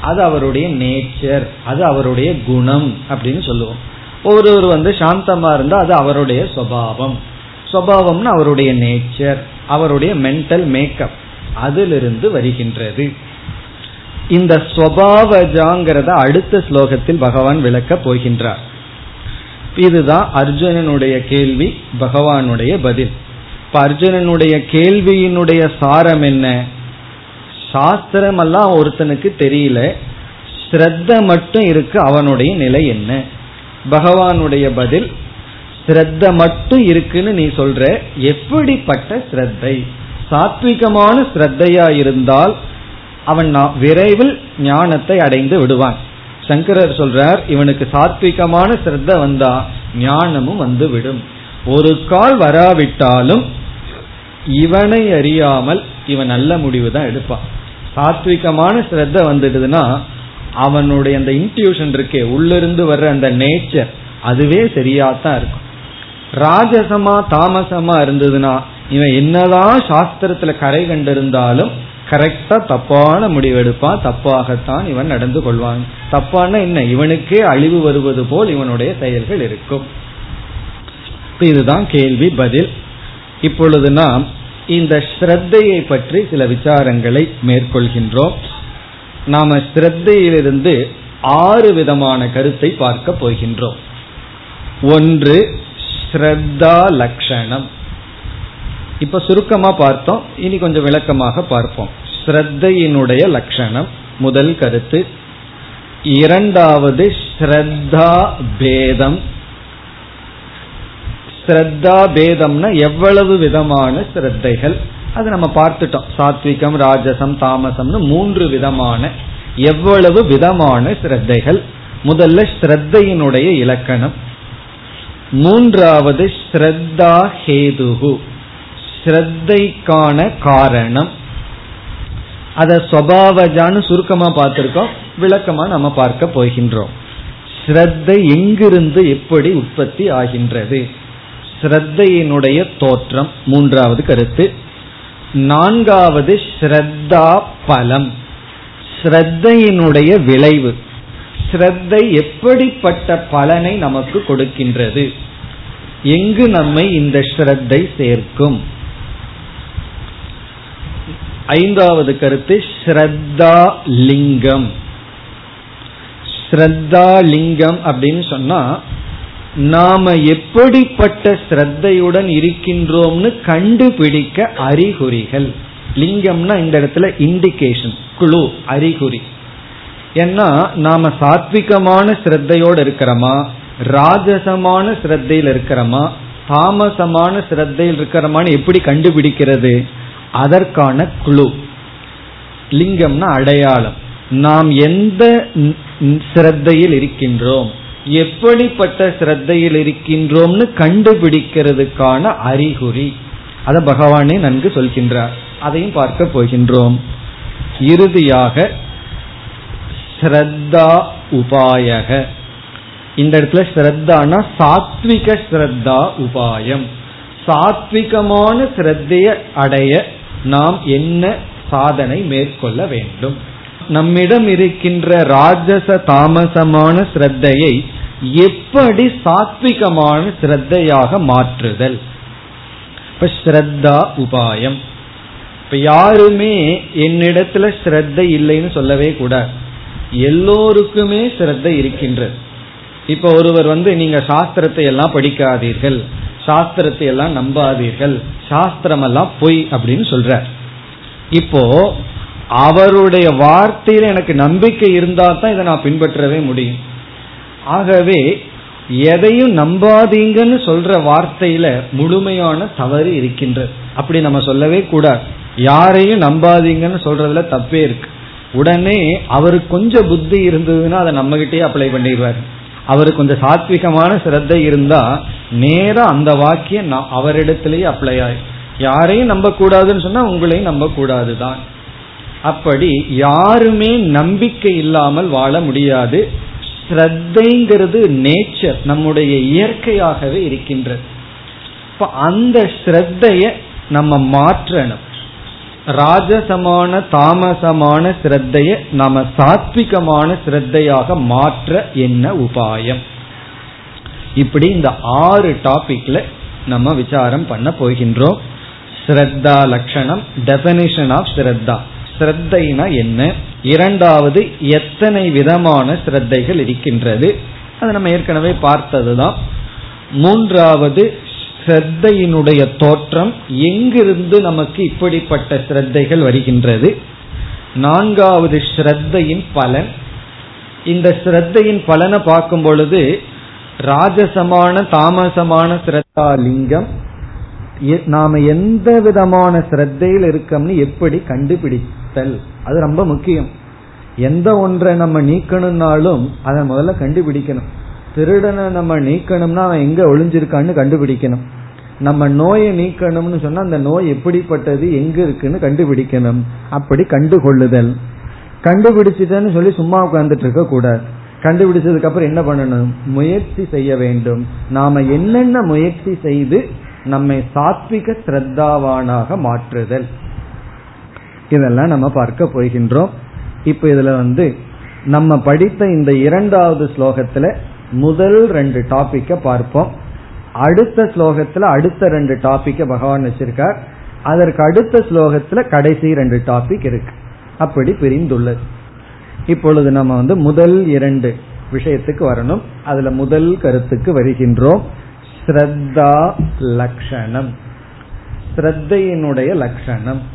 அது அவருடைய நேச்சர். அது அவருடைய குணம் அப்படின்னு சொல்லுவோம். ஒருவர் வந்து சாந்தமா இருந்தா அது அவருடைய சுவாவம். சுவாவம்னு அவருடைய நேச்சர் அவருடைய மென்டல் மேக்கப் அதிலிருந்து வருகின்றது. இந்த ஸ்வபாவஜாங்கிறத அடுத்த ஸ்லோகத்தில் பகவான் விளக்க போகின்றார். இதுதான் அர்ஜுனனுடைய கேள்வி பகவானுடைய பதில். இப்ப அர்ஜுனனுடைய கேள்வியினுடைய சாரம் என்ன? சாஸ்திரம் எல்லாம் ஒருத்தனுக்கு தெரியல. ஸ்ரத்த மட்டும் இருக்கு அவனுடைய நிலை என்ன? பகவானுடைய பதில் ஸ்ரத்த மட்டும் இருக்குன்னு நீ சொல்ற எப்படிப்பட்ட ஸ்ரத்தை? சாத்விகமான ஸ்ரத்தையா இருந்தால் அவன் விரைவில் ஞானத்தை அடைந்து விடுவான். சங்கரர் சொல்றார் இவனுக்கு சாத்விகமான ஸ்ரத்த வந்தா ஞானமும் வந்து விடும். ஒரு கால் வராவிட்டாலும் இவனை அறியாமல் இவன் நல்ல முடிவு தான் எடுப்பான். சாத்விகமான ஸ்ரத்த வந்துடுதுன்னா அவனுடைய அந்த இன்ட்யூஷன் இருக்கே உள்ளிருந்து வர்ற அந்த நேச்சர் அதுவே சரியாத்தான் இருக்கும். ராஜசமா தாமசமா இருந்ததுன்னா இவன் என்னதான் சாஸ்திரத்துல கரை கண்டிருந்தாலும் கரெக்டா தப்பான முடிவெடுப்பான் தப்பாகத்தான் இவன் நடந்து கொள்வான். தப்பான என்ன? இவனுக்கே அழிவு வருவது போல் இவனுடைய செயல்கள் இருக்கும். இதுதான் கேள்வி பதில். இப்பொழுது நாம் இந்த ஸ்ரத்தையை பற்றி சில விசாரங்களை மேற்கொள்கின்றோம். நாம ஸ்ரத்தையிலிருந்து ஆறு விதமான கருத்தை பார்க்க போகின்றோம். ஒன்று ஸ்ரத்தா லட்சணம் இப்ப சுருக்கமா பார்த்தோம் இனி கொஞ்சம் விளக்கமாக பார்ப்போம். ஸ்ரத்தையினுடைய லட்சணம் முதல் கருத்து. இரண்டாவது ஸ்ரத்தா பேதம். ஸ்ரத்தா பேதம்னா எவ்வளவு விதமான ஸ்ரத்தைகள்? அது நம்ம பார்த்துட்டோம். சாத்விகம் ராஜசம் தாமசம்னு மூன்று விதமான எவ்வளவு விதமான ஸ்ரத்தைகள். முதல்ல ஸ்ரத்தையினுடைய இலக்கணம். மூன்றாவது ஸ்ரத்தா ஹேதுகு. ஸ்ரத்தைக்கான காரணம். அத சுவாவஜான்னு சுருக்கமா பார்த்திருக்கோம். விளக்கமா நம்ம பார்க்க போகின்றோம். ஸ்ரத்தை எங்கிருந்து எப்படி உற்பத்தி ஆகின்றது? ஸ்ரத்தையினுடைய தோற்றம் மூன்றாவது கருத்து. நான்காவது ஸ்ரத்தா பலம். ஸ்ரத்தையினுடைய விளைவு. ஸ்ரத்தை எப்படிப்பட்ட பலனை நமக்கு கொடுக்கின்றது? எங்கு நம்மை இந்த ஸ்ரத்தை சேர்க்கும்? ஐந்தாவது கருத்து ஸ்ரத்தா லிங்கம். ஸ்ரத்தா லிங்கம் அப்படின்னு சொன்னா நாம எப்படிப்பட்ட ஸ்ரத்தையுடன் இருக்கின்றோம்னு கண்டுபிடிக்க அறிகுறிகள். லிங்கம்னா இந்த இடத்துல இண்டிகேஷன் குழு அறிகுறி. ஏன்னா நாம சாத்விகமான ஸ்ரத்தையோடு இருக்கிறோமா? ராஜசமான ஸ்ரத்தையில் இருக்கிறோமா? தாமசமான ஸ்ரத்தையில் இருக்கிறோமான்னு எப்படி கண்டுபிடிக்கிறது? அதற்கான குழு லிங்கம்னா அடையாளம். நாம் எந்த ஸ்ரத்தையில் இருக்கின்றோம்? எப்படிப்பட்ட ஸ்ரத்தையில் இருக்கின்றோம்னு கண்டுபிடிக்கிறதுக்கான அறிகுறி. அத பகவானே நன்கு சொல்கின்றார். அதையும் பார்க்க போகின்றோம். இறுதியாக ஸ்ரத்தா உபாயக. இந்த இடத்துல ஸ்ரத்தானா சாத்விக ஸ்ரத்தா உபாயம். சாத்விகமான ஸ்ரத்தைய அடைய நாம் என்ன சாதனை மேற்கொள்ள வேண்டும்? நம்மிடம் இருக்கின்ற ராஜச தாமசமான ஸ்ரத்தையை எப்படி சாத்விகமான ஸ்ரத்தையாக மாற்றுதல்? இப்ப ஸ்ரத்தா உபாயம். இப்ப யாருமே என்னிடத்துல ஸ்ரத்த இல்லைன்னு சொல்லவே கூடாது எல்லோருக்குமே ஸ்ரத்த இருக்கின்றது. இப்ப ஒருவர் வந்து நீங்க சாஸ்திரத்தை எல்லாம் படிக்காதீர்கள் சாஸ்திரத்தை எல்லாம் நம்பாதீர்கள் சாஸ்திரம் எல்லாம் பொய் அப்படின்னு சொல்ற இப்போ அவருடைய வார்த்தையில எனக்கு நம்பிக்கை இருந்தா தான் இதை நான் பின்பற்றவே முடியும். ஆகவே எதையும் நம்பாதீங்கன்னு சொல்ற வார்த்தையில முழுமையான தவறு இருக்கின்றது. அப்படி நம்ம சொல்லவே கூடாது. யாரையும் நம்பாதீங்கன்னு சொல்றதுல தப்பே இருக்கு. உடனே அவருக்கு கொஞ்சம் புத்தி இருந்ததுன்னா அதை நம்ம கிட்டே அப்ளை பண்ணிடுவார். அவருக்கு கொஞ்சம் சாத்விகமான சிரத்தை இருந்தா நேரம் அந்த வாக்கியம் அவரிடத்திலேயே அப்ளை ஆகி யாரையும் நம்ப கூடாதுன்னு சொன்னா உங்களையும் நம்ப கூடாதுதான் அப்படி யாருமே நம்பிக்கை இல்லாமல் வாழ முடியாது. ஸ்ரத்தைங்கிறது நேச்சர் நம்முடைய இயற்கையாகவே இருக்கின்றது. இப்ப அந்த ஸ்ரத்தைய நம்ம மாற்றணும். ராஜசமான தாமசமான சிரத்தைய நாம சாத்விகமான சிரத்தையாக மாற்ற என்ன உபாயம்? இப்படி இந்த ஆறு டாபிக்ல நம்ம விசாரம் பண்ண போகின்றோம். ஸ்ரத்தா லட்சணம் டெபனிஷன் ஆஃப் ஸ்ரத்தா. ஸ்ரத்தைனா என்ன? இரண்டாவது எத்தனை விதமான ஸ்ரத்தைகள் இருக்கின்றது? அது நம்ம ஏற்கனவே பார்த்ததுதான். மூன்றாவது ஸ்ரத்தையினுடைய தோற்றம் எங்கிருந்து நமக்கு இப்படிப்பட்ட ஸ்ரத்தைகள் வருகின்றது? நான்காவது ஸ்ரத்தையின் பலன். இந்த ஸ்ரத்தையின் பலனை பார்க்கும் பொழுது ராஜசமான தாமசமான ஸ்ரத்தா லிங்கம் நாம எந்த விதமான ஸ்ரத்தையில் இருக்கோம்னு எப்படி நீக்குதல் அது ரொம்ப முக்கியம். எந்த ஒன்றை நம்ம நீக்கணும்னாலும் அதை முதல்ல கண்டுபிடிக்கணும். திருடனை நம்ம நீக்கணும்னா அவன் எங்க ஒளிஞ்சிருக்கான்னு கண்டுபிடிக்கணும். நம்ம நோயை நீக்கணும்னு சொன்னா அந்த நோய் எப்படிப்பட்டது எங்க இருக்குன்னு கண்டுபிடிக்கணும். அப்படி கண்டுகொள்ளுதல். கண்டுபிடிச்சிட்டேன்னு சொல்லி சும்மா உட்கார்ந்துட்டு இருக்க கூடாது. கண்டுபிடிச்சதுக்கு அப்புறம் என்ன பண்ணணும்? முயற்சி செய்ய வேண்டும். நாம என்னென்ன முயற்சி செய்து நம்மை சாத்விக ஸ்ரத்தாவானாக மாற்றுதல். இதெல்லாம் நம்ம பார்க்க போகின்றோம். இப்ப இதுல வந்து நம்ம படித்த இந்த இரண்டாவது ஸ்லோகத்துல முதல் ரெண்டு டாபிக்க பார்ப்போம். அடுத்த ஸ்லோகத்துல அடுத்த ரெண்டு டாபிக்க பகவான் வச்சிருக்கார். அதற்கு அடுத்த ஸ்லோகத்துல கடைசி ரெண்டு டாபிக் இருக்கு. அப்படி பிரிந்துள்ளது. இப்பொழுது நம்ம வந்து முதல் இரண்டு விஷயத்துக்கு வரணும். அதுல முதல் கருத்துக்கு வருகின்றோம். ஸ்ரத்தா லக்ஷணம். ஸ்ரத்தையினுடைய லட்சணம்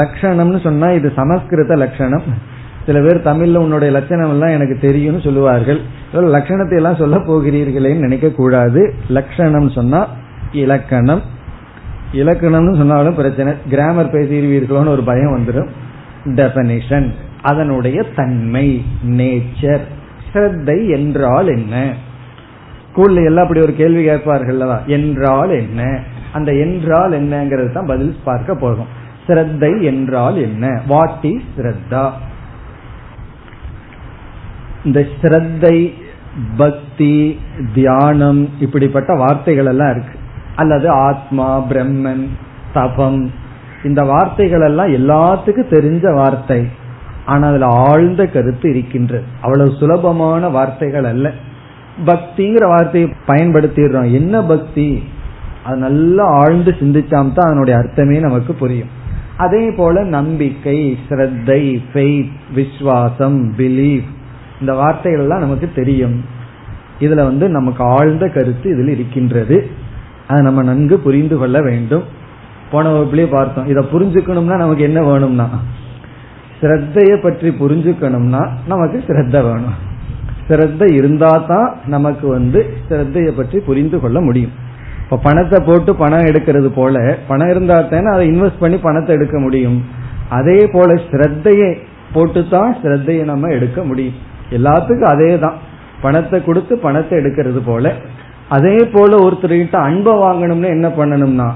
லட்சணம்னு சொன்னா இது சமஸ்கிருத லட்சணம் சில பேர் தமிழ்ல உன்னுடைய லட்சணம் எல்லாம் எனக்கு தெரியும்னு சொல்லுவார்கள். லட்சணத்தை எல்லாம் சொல்ல போகிறீர்களேன்னு நினைக்க கூடாது. லட்சணம் சொன்னா இலக்கணம். இலக்கணம்னு சொன்னாலும் பிரச்சனை. கிராமர் பேசிடுவீர்களோன்னு ஒரு பயம் வந்துடும் டெபனிஷன் அதனுடைய தன்மை. நேச்சர் ஸ்ரத்தை என்றால் என்ன? ஸ்கூல்ல எல்லாம் அப்படி ஒரு கேள்வி கேட்பார்கள் என்றால் என்ன? அந்த என்றால் என்னங்கிறது தான் பதில் பார்க்க போகும் ஸ்ரத்தை என்றால் என்ன? வாட் இஸ் ஸ்ரத்தா இந்த ஸ்ரத்தை பக்தி தியானம் இப்படிப்பட்ட வார்த்தைகள் எல்லாம் இருக்கு. அல்லது ஆத்மா பிரம்மன் தபம் இந்த வார்த்தைகள் எல்லாம் எல்லாத்துக்கும் தெரிஞ்ச வார்த்தை. ஆனா அதுல ஆழ்ந்த கருத்து இருக்கின்றது. அவ்வளவு சுலபமான வார்த்தைகள் அல்ல. பக்திங்கிற வார்த்தையை பயன்படுத்திடுறோம். என்ன பக்தி? அது நல்லா ஆழ்ந்து சிந்திச்சாம் தான் அதனுடைய அர்த்தமே நமக்கு புரியும். அதே போல நம்பிக்கை ஸ்ரத்தை ஃபெய்த் விஸ்வாசம் பிலீஃப் இந்த வார்த்தைகள் எல்லாம் நமக்கு தெரியும். இதுல வந்து நமக்கு ஆழ்ந்த கருத்து இதில் இருக்கின்றது. அதை நம்ம நன்கு புரிந்து கொள்ள வேண்டும். போன வகுப்புலயே பார்த்தோம். இதை புரிஞ்சுக்கணும்னா நமக்கு என்ன வேணும்னா? ஸ்ரத்தைய பற்றி புரிஞ்சுக்கணும்னா நமக்கு ஸ்ரத்த வேணும். ஸ்ரத்த இருந்தா தான் நமக்கு வந்து ஸ்ரத்தைய பற்றி புரிந்து கொள்ள முடியும். இப்ப பணத்தை போட்டு பணம் எடுக்கிறது போல பணம் இருந்தா தானே அதை இன்வெஸ்ட் பண்ணி பணத்தை எடுக்க முடியும். அதே போல ஸ்ரத்தையை போட்டு தான் ஸ்ரத்தையை நம்ம எடுக்க முடியும். எல்லாத்துக்கும் அதே தான் பணத்தை கொடுத்து பணத்தை எடுக்கிறது போல அதே போல ஒருத்தர்கிட்ட அன்பை வாங்கணும்னு என்ன பண்ணணும்னா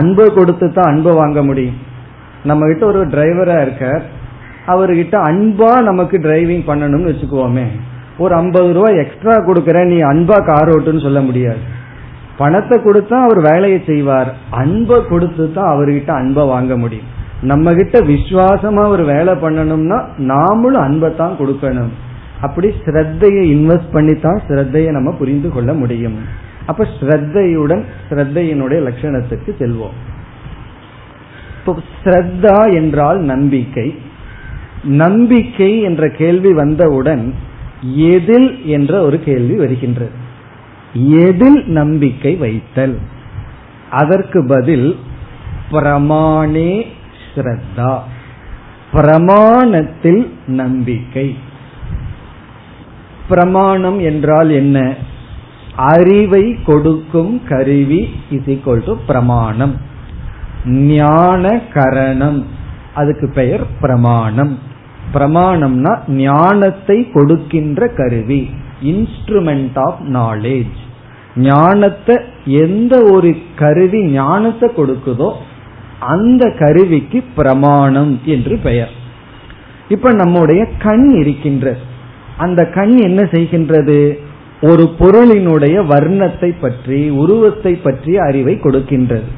அன்பை கொடுத்து தான் அன்பை வாங்க முடியும். நம்ம கிட்ட ஒரு டிரைவரா இருக்க அவர்கிட்ட அன்பா நமக்கு டிரைவிங் பண்ணணும்னு வச்சுக்குவோமே. ஒரு ஐம்பது ரூபாய் எக்ஸ்ட்ரா கொடுக்கறேன் நீ அன்பா கார் ஓட்டுன்னு சொல்ல முடியாது. பணத்தை கொடுத்தா அவர் வேலையை செய்வார். அன்பை கொடுத்து தான் அவர்கிட்ட அன்பை வாங்க முடியும். நம்ம கிட்ட விசுவாசமா ஒரு வேலை பண்ணணும்னா நாமளும் அன்பை தான் கொடுக்கணும். அப்படி ஸ்ரத்தையை இன்வெஸ்ட் பண்ணி தான் ஸ்ரத்தையை நம்ம புரிந்து கொள்ள முடியும். அப்ப ஸ்ரத்தையுடன் ஸ்ரத்தையினுடைய லட்சணத்துக்கு செல்வோம். இப்போ ஸ்ரத்தா என்றால் நம்பிக்கை. நம்பிக்கை என்ற கேள்வி வந்தவுடன் எதில் என்ற ஒரு கேள்வி வருகின்றது. எதில் நம்பிக்கை வைத்தல்? அதற்கு பதில் பிரமாணே ஸ்ரத்தா. பிரமாணத்தில் நம்பிக்கை. பிரமாணம் என்றால் என்ன? அறிவை கொடுக்கும் கருவி இஸ் ஈக்வல் டு பிரமாணம். ஞான கரணம் அதுக்கு பெயர் பிரமாணம். பிரமாணம்னா ஞானத்தை கொடுக்கின்ற கருவி. இன்ஸ்ட்ருமெண்ட் ஆஃப் நாலேஜ் ஞானத்தை எந்த ஒரு கருவி ஞானத்தை கொடுக்குதோ அந்த கருவிக்கு பிரமாணம் என்று பெயர். இப்ப நம்முடைய கண் இருக்கின்றது. அந்த கண் என்ன செய்கின்றது? ஒரு பொருளினுடைய வர்ணத்தை பற்றி உருவத்தை பற்றிய அறிவை கொடுக்கின்றது.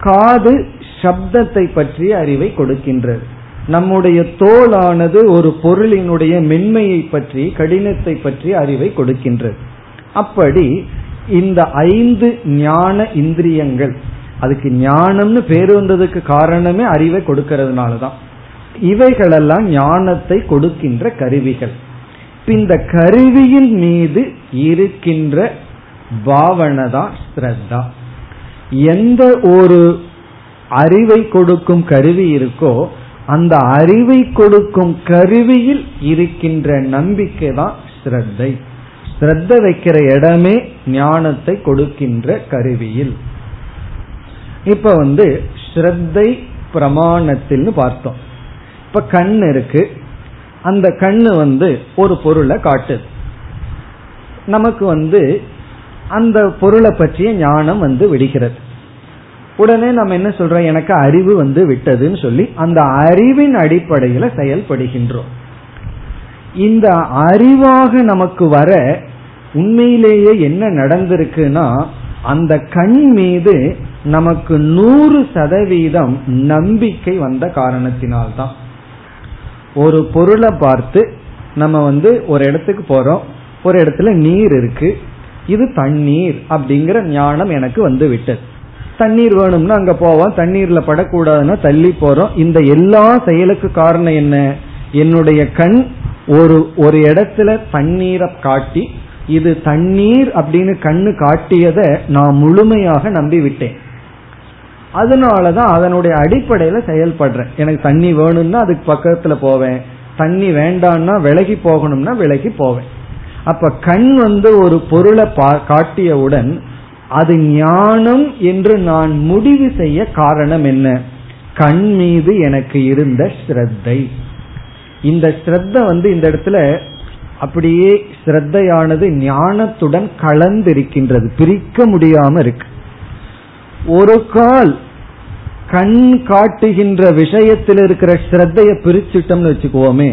காது சப்தத்தை பற்றிய அறிவை கொடுக்கின்றது. நம்முடைய தோலானது ஒரு பொருளினுடைய மென்மையை பற்றி கடினத்தை பற்றி அறிவை கொடுக்கின்றது. அப்படி இந்த ஐந்து ஞான இந்திரியங்கள் அதுக்கு ஞானம்னு பேர் வந்ததுக்கு காரணமே அறிவை கொடுக்கறதுனால தான் இவைகளெல்லாம் ஞானத்தை கொடுக்கின்ற கருவிகள். இந்த கருவியின் மீது இருக்கின்ற பாவனை தான் ஸ்ரத்தா. எந்த ஒரு அறிவை கொடுக்கும் கருவி இருக்கோ அந்த அறிவை கொடுக்கும் கருவியில் இருக்கின்ற நம்பிக்கை தான் ஸ்ரத்தை. ஸ்ரத்த வைக்கிற இடமே ஞானத்தை கொடுக்கின்ற கருவியில். இப்ப வந்து ஸ்ரத்தை பிரமாணத்தில்னு பார்த்தோம். இப்ப கண் இருக்கு. அந்த கண்ணு வந்து ஒரு பொருளை காட்டுது. நமக்கு வந்து அந்த பொருளை பற்றிய ஞானம் வந்து விடுகிறது. உடனே நம்ம என்ன சொல்றோம்? எனக்கு அறிவு வந்து விட்டதுன்னு சொல்லி அந்த அறிவின் அடிப்படையில செயல்படுகின்றோம். இந்த அறிவாக நமக்கு வர உண்மையிலேயே என்ன நடந்திருக்குன்னா அந்த கண் மீது நமக்கு நூறு சதவீதம் நம்பிக்கை வந்த காரணத்தினால்தான். ஒரு பொருளை பார்த்து நம்ம வந்து ஒரு இடத்துக்கு போறோம். ஒரு இடத்துல நீர் இருக்கு. இது தண்ணீர் அப்படிங்கிற ஞானம் எனக்கு வந்து விட்டது. தண்ணீர் வேணும்னா அங்க போவோம். தண்ணீர்ல படக்கூடாதுன்னா தள்ளி போறோம். இந்த எல்லா செயலுக்கு காரணம் என்ன? என்னுடைய கண் ஒரு ஒரு இடத்துல தண்ணீரை காட்டி இது தண்ணீர் அப்படின்னு கண்ணு காட்டியதை நான் முழுமையாக நம்பி விட்டேன் அதனாலதான் அதனுடைய அடிப்படையில செயல்படுறேன். எனக்கு தண்ணி வேணும்னா அதுக்கு பக்கத்துல போவேன். தண்ணி வேண்டாம்னா விலகி போகணும்னா விலகி போவேன். அப்ப கண் வந்து ஒரு பொருளை காட்டியவுடன் அது ஞானம் என்று நான் முடிவு செய்ய காரணம் என்ன? கண் மீது எனக்கு இருந்த ஸ்ரத்தை. இந்த ஸ்ரத்த வந்து இந்த இடத்துல அப்படியே ஸ்ரத்தையானது ஞானத்துடன் கலந்திருக்கின்றது. பிரிக்க முடியாம இருக்கு. ஒரு கால் கண் காட்டுகின்ற விஷயத்தில் இருக்கிற ஸ்ரத்தைய பிரிச்சுட்டோம்னு வச்சுக்குவோமே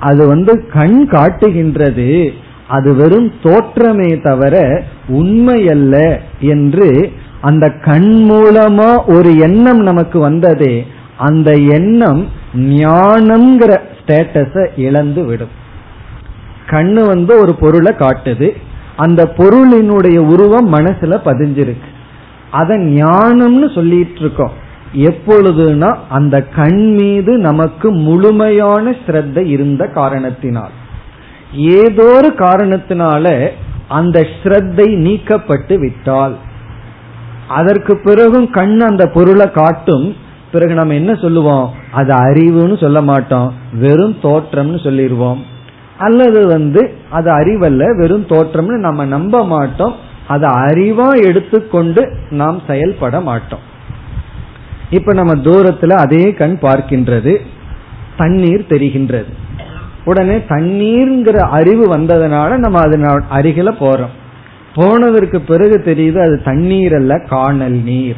அது வந்து கண் காட்டுகின்றது. அது வெறும் தோற்றமே தவிர உண்மையல்ல என்று அந்த கண் மூலமா ஒரு எண்ணம் நமக்கு வந்ததே அந்த எண்ணம் ஞானம்ங்கிற ஸ்டேட்டஸ இழந்து விடும். கண்ணு வந்து ஒரு பொருளை காட்டுது. அந்த பொருளினுடைய உருவம் மனசுல பதிஞ்சிருக்கு. அதை ஞானம்னு சொல்லிட்டு இருக்கோம் எப்பொழுதுனா அந்த கண் மீது நமக்கு முழுமையான ஸ்ரத்த இருந்த காரணத்தினால். ஏதோ ஒரு காரணத்தினால அந்த ஸ்ரத்தை நீக்கப்பட்டு விட்டால். அதற்கு பிறகும் கண் அந்த பொருளை காட்டும். பிறகு நம்ம என்ன சொல்லுவோம்? அது அறிவுன்னு சொல்ல மாட்டோம். வெறும் தோற்றம்னு சொல்லிடுவோம். அல்லது வந்து அது அறிவல்ல வெறும் தோற்றம்னு நம்ம நம்ப மாட்டோம். அதை அறிவா எடுத்துக்கொண்டு நாம் செயல்பட மாட்டோம். இப்ப நம்ம தூரத்துல அதே கண் பார்க்கின்றது. தண்ணீர் தெரிகின்றது. உடனே தண்ணீர்ங்கிற அறிவு வந்ததுனால நம்ம அது அருகில போறோம். போனதற்கு பிறகு தெரியுது அது தண்ணீர் அல்ல காணல் நீர்.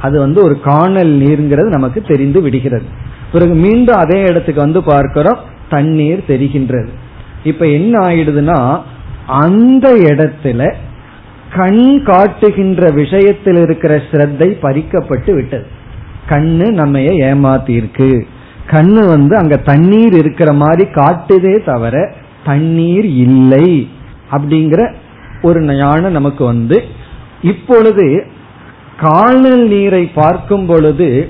அது வந்து ஒரு காணல் நீர்ங்கிறது நமக்கு தெரிந்து விடுகிறது. பிறகு மீண்டும் அதே இடத்துக்கு வந்து பார்க்கிறோம் தண்ணீர் தெரிகின்றது. இப்ப என்ன ஆயிடுதுன்னா அந்த இடத்துல கண் காட்டுகின்ற விஷயத்தில் இருக்கிற ஸ்ரத்தை பறிக்கப்பட்டு விட்டது. கண்ணு நம்ம ஏமாத்திருக்கு கண்ணு வந்து அங்க தண்ணீர் இருக்கிற மாதிரி காட்டுதே தவிர தண்ணீர் இல்லை அப்படிங்கிற ஒரு ஞானம் நமக்கு வந்து இப்பொழுது காணல் நீரை பார்க்கும் பொழுது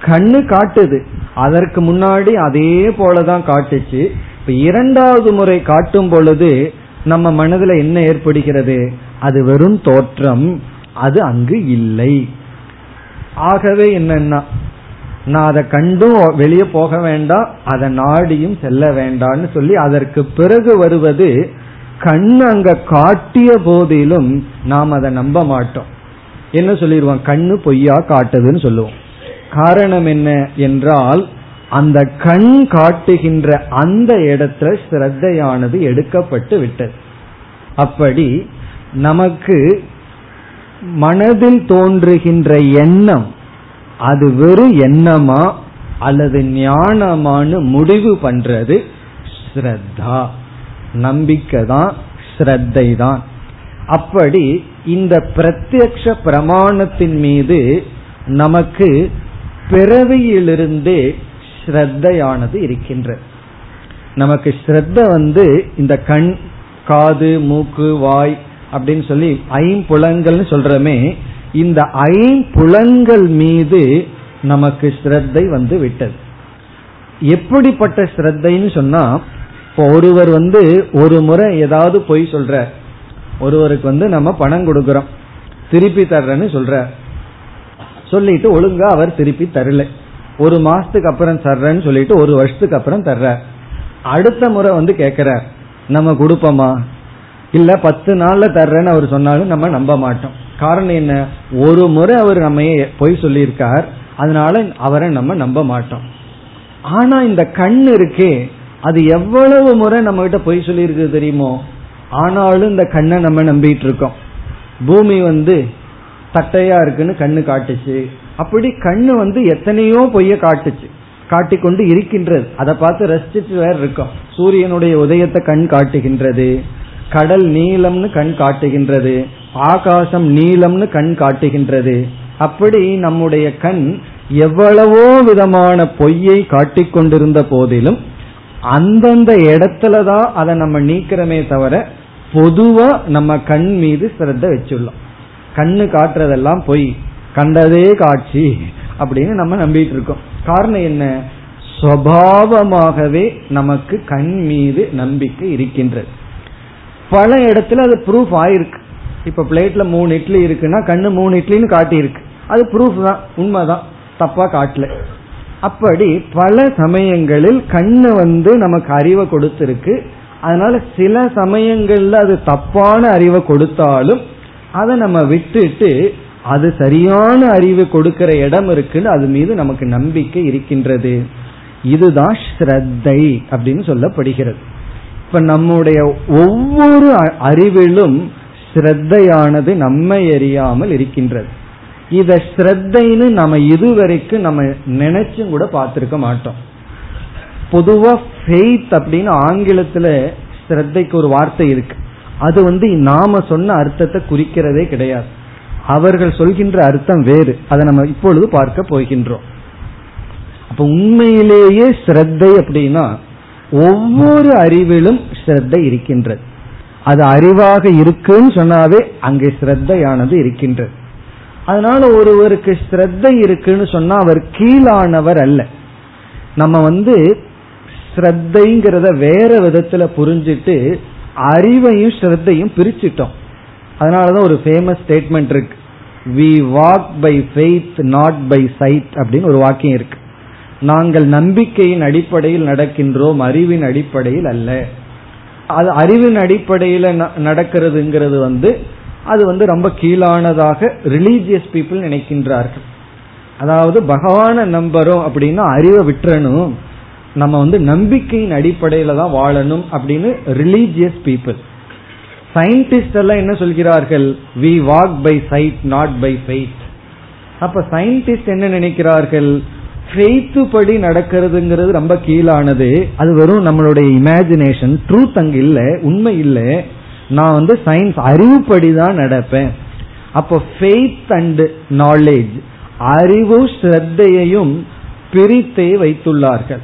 கண்ணு காட்டுது. அதற்கு முன்னாடி அதே போலதான் காட்டுச்சு. இப்ப இரண்டாவது முறை காட்டும் பொழுது நம்ம மனதில் என்ன ஏற்படுகிறது? அது வெறும் தோற்றம். அது அங்கு இல்லை. ஆகவே என்னன்னா நான் அதை கண்டும் வெளியே போக வேண்டாம் அதை நாடியும் செல்ல வேண்டாம்னு சொல்லி அதற்கு பிறகு வருவது கண் அங்க காட்டிய போதிலும் நாம் அதை நம்ப மாட்டோம். என்ன சொல்லிடுவோம் கண்ணு பொய்யா காட்டுதுன்னு சொல்லுவோம். காரணம் என்ன என்றால் அந்த கண் காட்டுகின்ற அந்த இடத்துல சிரத்தையானது எடுக்கப்பட்டு விட்டது. அப்படி நமக்கு மனதில் தோன்றுகின்ற எண்ணம் அது வெறும் எண்ணமா அல்லது ஞானமானு முடிவு பண்றது ஸ்ரத்தா. நம்பிக்கை தான் ஸ்ரத்தை தான் அப்படி இந்த பிரத்யக்ஷ பிரமாணத்தின் மீது நமக்கு பிறவியிலிருந்தே ஸ்ரத்தையானது இருக்கின்றது நமக்கு ஸ்ரத்த வந்து இந்த கண் காது மூக்கு வாய் அப்படின்னு சொல்லி ஐம்புலங்கள்னு சொல்றமே இந்த ஐம்புலன்கள் மீது நமக்கு ஸ்ரத்தை வந்து விட்டது. எப்படிப்பட்ட ஸ்ரத்தைன்னு சொன்னா இப்போ ஒருவர் வந்து ஒரு முறை ஏதாவது பொய் சொல்ற ஒருவருக்கு வந்து நம்ம பணம் கொடுக்கறோம். திருப்பி தர்றேன்னு சொல்ற சொல்லிட்டு ஒழுங்கா அவர் திருப்பி தரல. ஒரு மாசத்துக்கு அப்புறம் தர்றேன்னு சொல்லிட்டு ஒரு வருஷத்துக்கு அப்புறம் தர்ற அடுத்த முறை வந்து கேட்கிறார் நம்ம கொடுப்போமா? இல்ல பத்து நாள்ல தர்றேன்னு அவர் சொன்னாலும் நம்ம நம்ப மாட்டோம். காரணம் என்ன? ஒரு முறை அவர் நம்ம பொய் சொல்லியிருக்கார். அதனால அவரை நம்ம நம்ப மாட்டோம். ஆனா இந்த கண் இருக்கே அது எவ்வளவு முறை நம்ம கிட்ட பொய் சொல்லியிருக்கு தெரியுமோ? ஆனாலும் இந்த கண்ணை நம்ம நம்பிட்டு இருக்கோம் பூமி வந்து தட்டையா இருக்குன்னு கண்ணு காட்டுச்சு. அப்படி கண்ணு வந்து எத்தனையோ பொய்ய காட்டுச்சு. காட்டிக்கொண்டு இருக்கின்றது. அதை பார்த்து ரசிச்சுட்டு வேற இருக்கோம். சூரியனுடைய உதயத்தை கண் காட்டுகின்றது. கடல் நீளம்னு கண் காட்டுகின்றது. ஆகாசம் நீளம்னு கண் காட்டுகின்றது. அப்படி நம்முடைய கண் எவ்வளவோ விதமான பொய்யை காட்டிக் கொண்டிருந்த போதிலும் அந்தந்த இடத்துலதான் அதை நம்ம நீக்கிறமே தவிர பொதுவா நம்ம கண் மீது சிரத்த வச்சுள்ளோம். கண்ணு காட்டுறதெல்லாம் பொய். கண்டதே காட்சி அப்படின்னு நம்ம நம்பிட்டு இருக்கோம். காரணம் என்ன? சுவாவமாகவே நமக்கு கண் மீது நம்பிக்கை இருக்கின்றது. பல இடத்துல அது ப்ரூஃப் ஆயிருக்கு. இப்ப பிளேட்ல மூணு இட்லி இருக்குன்னா கண்ணு மூணு இட்லின்னு காட்டியிருக்கு. அது ப்ரூஃப் தான் உண்மைதான். தப்பா காட்டல. அப்படி பல சமயங்களில் கண்ணு வந்து நமக்கு அறிவை கொடுத்திருக்கு. அதனால சில சமயங்கள்ல அது தப்பான அறிவை கொடுத்தாலும் அதை நம்ம விட்டுட்டு அது சரியான அறிவு கொடுக்கிற இடம் இருக்குன்னு அது மீது நமக்கு நம்பிக்கை இருக்கின்றது. இதுதான் ஸ்ரத்தை அப்படின்னு சொல்லப்படுகிறது. இப்ப நம்முடைய ஒவ்வொரு அறிவிலும் ஸ்ரத்தையானது நம்மை அறியாமல் இருக்கின்றது. இத ஸ்ரத்தைன்னு நம்ம இதுவரைக்கும் நம்ம நினைச்சும் கூட பார்த்திருக்க மாட்டோம். பொதுவா ஃபெய்த் அப்படின்னு ஆங்கிலத்துல ஸ்ரத்தைக்கு ஒரு வார்த்தை இருக்கு. அது வந்து நாம சொன்ன அர்த்தத்தை குறிக்கிறதே கிடையாது. அவர்கள் சொல்கின்ற அர்த்தம் வேறு. அதை நம்ம இப்பொழுது பார்க்க போகின்றோம். அப்ப உண்மையிலேயே ஸ்ரத்தை அப்படின்னா ஒவ்வொரு அறிவிலும் ஸ்ரத்தை இருக்கின்றது. அது அறிவாக இருக்குன்னு சொன்னாவே அங்கே ஸ்ரத்தையானது இருக்கின்றது. அதனால ஒருவருக்கு ஸ்ரத்தை இருக்குன்னு சொன்னா அவர் கீழானவர் அல்ல. நம்ம வந்து ஸ்ரத்தைங்கிறத வேற விதத்துல புரிஞ்சிட்டு அறிவையும் ஸ்ரத்தையும் பிரிச்சிட்டோம். அதனாலதான் ஒரு ஃபேமஸ் ஸ்டேட்மெண்ட் இருக்கு. We walk by faith not by sight அப்படின்னு ஒரு வாக்கியம் இருக்கு. நாங்கள் நம்பிக்கையின் அடிப்படையில் நடக்கின்றோம் அறிவின் அடிப்படையில் அல்ல. அது அறிவின் அடிப்படையில் நடக்கிறதுங்கிறது வந்து அது வந்து ரொம்ப கீழானதாக ரிலீஜியஸ் பீப்புள் நினைக்கின்றார்கள். அதாவது பகவான நம்பரும் அப்படின்னா அறிவை விட்டுறணும். நம்ம வந்து நம்பிக்கையின் அடிப்படையில தான் வாழணும் அப்படின்னு ரிலீஜியஸ் பீப்புள் சயின்டிஸ்ட் எல்லாம் என்ன சொல்கிறார்கள்? We walk by sight not by faith அப்ப சயின்டிஸ்ட் என்ன நினைக்கிறார்கள்? ஃபெய்த்து படி நடக்கிறதுங்கிறது ரொம்ப கீழானது அது வெறும் நம்மளுடைய இமேஜினேஷன் ட்ரூத் அங்க இல்ல உண்மை இல்ல நான் வந்து சயின்ஸ் அறிவுப்படி தான் நடப்பேன் அப்போ ஃபெய்த் அண்ட் நாலேஜ் அறிவு ஸ்ரத்தையையும் பிரித்தே வைத்துள்ளார்கள்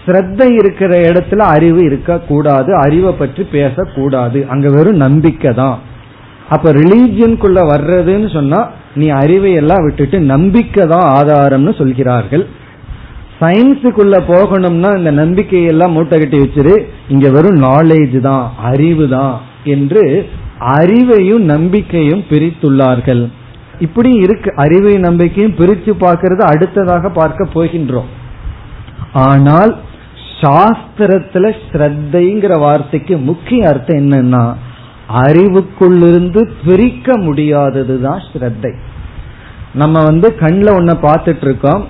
ஸ்ரத்தை இருக்கிற இடத்துல அறிவு இருக்கக்கூடாது அறிவை பற்றி பேசக்கூடாது அங்க வெறும் நம்பிக்கை தான் அப்ப ரிலீஜியனுக்குள்ள வர்றதுன்னு சொன்னா நீ அறிவை எல்லாம் விட்டுட்டு நம்பிக்கை தான் ஆதாரம்னு சொல்கிறார்கள். சயின்ஸுக்குள்ள போகணும்னா இந்த நம்பிக்கையெல்லாம் மூட்டை கட்டி வச்சிரு. இங்க வெறும் நாலேஜ் தான் அறிவு தான் என்று அறிவையும் நம்பிக்கையும் பிரித்துள்ளார்கள். இப்படி இருக்கு அறிவை நம்பிக்கையும் பிரித்து பார்க்கறது அடுத்ததாக பார்க்க போகின்றோம். ஆனால் சாஸ்திரத்துல ஸ்ரத்தைங்கிற வார்த்தைக்கு முக்கிய அர்த்தம் என்னன்னா அறிவுக்குள்ளிருந்து பிரிக்க முடியாததுதான் ஸ்ரத்தை. நம்ம வந்து கண்ணில் ஒன்ன பார்த்துட்டு இருக்கோம்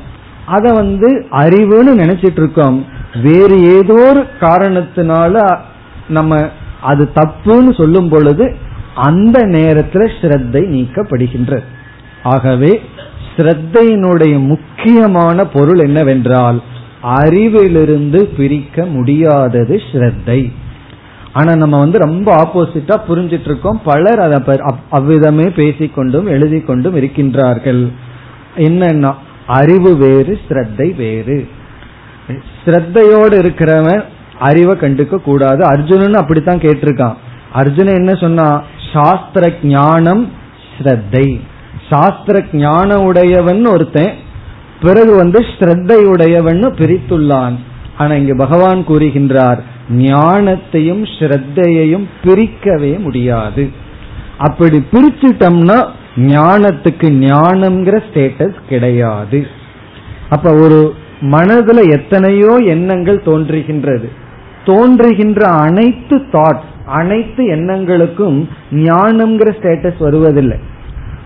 அதை வந்து அறிவுன்னு நினைச்சிட்டு இருக்கோம் வேறு ஏதோ ஒரு காரணத்தினால நம்ம அது தப்புன்னு சொல்லும் பொழுது அந்த நேரத்தில் ஸ்ரத்தை நீக்கப்படுகின்றது. ஆகவே ஸ்ரத்தையினுடைய முக்கியமான பொருள் என்னவென்றால் அறிவிலிருந்து பிரிக்க முடியாதது ஸ்ரத்தை. ஆனா நம்ம வந்து ரொம்ப ஆப்போசிட்டா புரிஞ்சிட்டு இருக்கோம் பலர் அதை அவ்விதமே பேசிக்கொண்டும் எழுதி கொண்டும் இருக்கின்றார்கள். என்னன்னா அறிவு வேறு ஸ்ரத்தை வேறு. ஸ்ரத்தையோடு இருக்கிறவன் அறிவை கண்டுக்க கூடாது. அர்ஜுனன் அப்படித்தான் கேட்டிருக்கான். அர்ஜுனன் என்ன சொன்னா சாஸ்திர ஞானம் ஸ்ரத்தை. சாஸ்திர ஞான உடையவன் ஒருத்தன் பிறகு வந்து ஸ்ரத்தை உடையவன் பிரித்துள்ளான். ஆனா இங்க பகவான் கூறுகின்றார் ஞானத்தையும் ஸ்ரத்தையையும் பிரிக்கவே முடியாது. அப்படி பிரிச்சுட்டோம்னா ஞானத்துக்கு ஞானம்ங்கிற ஸ்டேட்டஸ் கிடையாது. அப்ப ஒரு மனதுல எத்தனையோ எண்ணங்கள் தோன்றுகின்றது. தோன்றுகின்ற அனைத்து தாட்ஸ் அனைத்து எண்ணங்களுக்கும் ஞானம்ங்கிற ஸ்டேட்டஸ் வருவதில்லை.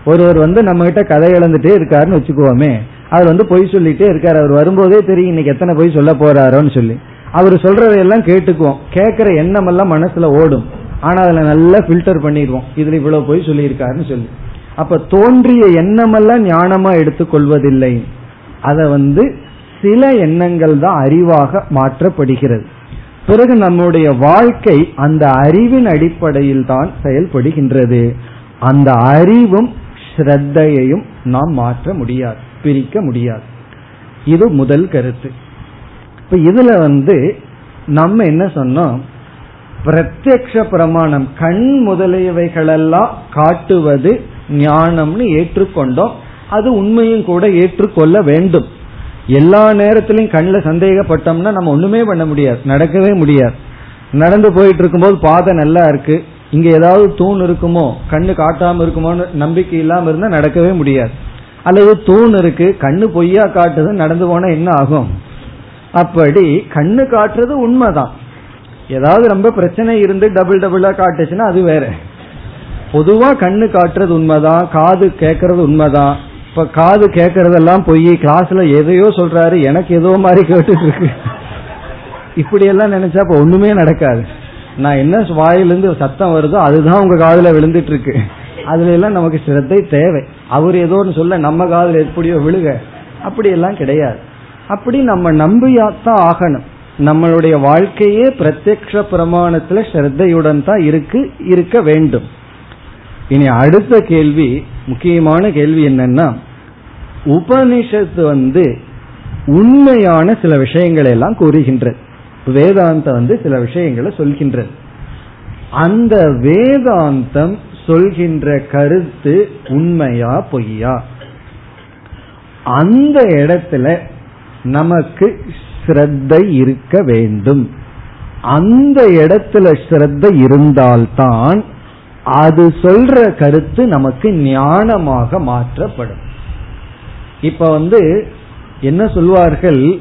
ஒருவர் வந்து நம்ம கிட்ட கதை இழந்துட்டே இருக்காருன்னு வச்சுக்குவோமே அவர் வந்து பொய் சொல்லிட்டே இருக்காரு. அவர் வரும்போதே தெரியும் இன்னைக்கு எத்தனை பொய் சொல்ல போறாரோன்னு சொல்லி. அவர் சொல்றதையெல்லாம் கேட்டுக்குவோம். கேட்கிற எண்ணம் எல்லாம் மனசுல ஓடும். ஆனா அதுல நல்லா பில்டர் பண்ணிடுவோம். இதுல இவ்வளவு பொய் சொல்லியிருக்காருன்னு சொல்லி. அப்ப தோன்றிய எண்ணமெல்லாம் ஞானமா எடுத்துக்கொள்வதில்லை. அதை வந்து சில எண்ணங்கள் தான் அறிவாக மாற்றப்படுகிறது. பிறகு நம்முடைய வாழ்க்கை அந்த அறிவின் அடிப்படையில் தான் செயல்படுகின்றது. அந்த அறிவும் ஸ்ரத்தையையும் நாம் மாற்ற முடியாது பிரிக்க முடியாது. இது முதல் கருத்து. இப்ப இதுல வந்து நம்ம என்ன சொன்னோம்? பிரத்யக்ஷ பிரமாணம் கண் முதலியவைகளெல்லாம் காட்டுவது ஞானம்னு ஏற்றுக்கொண்டோம். அது உண்மையும் கூட ஏற்றுக்கொள்ள வேண்டும். எல்லா நேரத்திலையும் கண்ணில் சந்தேகப்பட்டோம்னா நம்ம ஒண்ணுமே பண்ண முடியாது நடக்கவே முடியாது. நடந்து போயிட்டு இருக்கும்போது பாதை நல்லா இருக்கு. இங்க ஏதாவது தூண் இருக்குமோ கண்ணு காட்டாம இருக்குமோன்னு நம்பிக்கை இல்லாம இருந்தா நடக்கவே முடியாது. அல்லது தூண் இருக்கு கண்ணு பொய்யா காட்டுது நடந்து போனா என்ன ஆகும்? அப்படி கண்ணு காட்டுறது உண்மைதான். ஏதாவது ரொம்ப பிரச்சனை இருந்து டபுள் டபுளா காட்டுச்சுன்னா அது வேற. பொதுவா கண்ணு காட்டுறது உண்மைதான் காது கேட்கறது உண்மைதான். இப்ப காது கேட்கறதெல்லாம் போய் கிளாஸ்ல எதையோ சொல்றாரு எனக்கு ஏதோ மாதிரி கேட்டுட்டு இருக்கு. இப்படி எல்லாம் நினைச்சா இப்ப ஒண்ணுமே நடக்காது. நான் என்ன வாயிலிருந்து சத்தம் வருதோ அதுதான் உங்க காதுல விழுந்துட்டு இருக்கு அதுல எல்லாம் நமக்கு சிரத்தை தேவை. அவர் ஏதோ ஒன்று சொல்ல நம்ம காதுல எப்படியோ விழுக. அப்படி எல்லாம் கிடையாது. அப்படி நம்ம நம்பியாத்தான் ஆகணும். நம்மளுடைய வாழ்க்கையே பிரத்யக்ஷ பிரமாணத்துல ஸ்ரத்தையுடன் தான் இருக்கு இருக்க வேண்டும். இனி அடுத்த கேள்வி முக்கியமான கேள்வி என்னன்னா உபனிஷத்து வந்து உண்மையான சில விஷயங்களை எல்லாம் கூறுகின்றது வேதாந்தம் வந்து சில விஷயங்களை சொல்கின்றது. அந்த வேதாந்தம் சொல்கின்ற கருத்து உண்மையா பொய்யா? அந்த இடத்துல நமக்கு ஸ்ரத்தை இருக்க வேண்டும். அந்த இடத்துல ஸ்ரத்த இருந்தால்தான் அது சொல்ற கருத்து நமக்கு ஞானமாக மாற்றப்படும். இப்ப வந்து என்ன சொல்வார்கள்?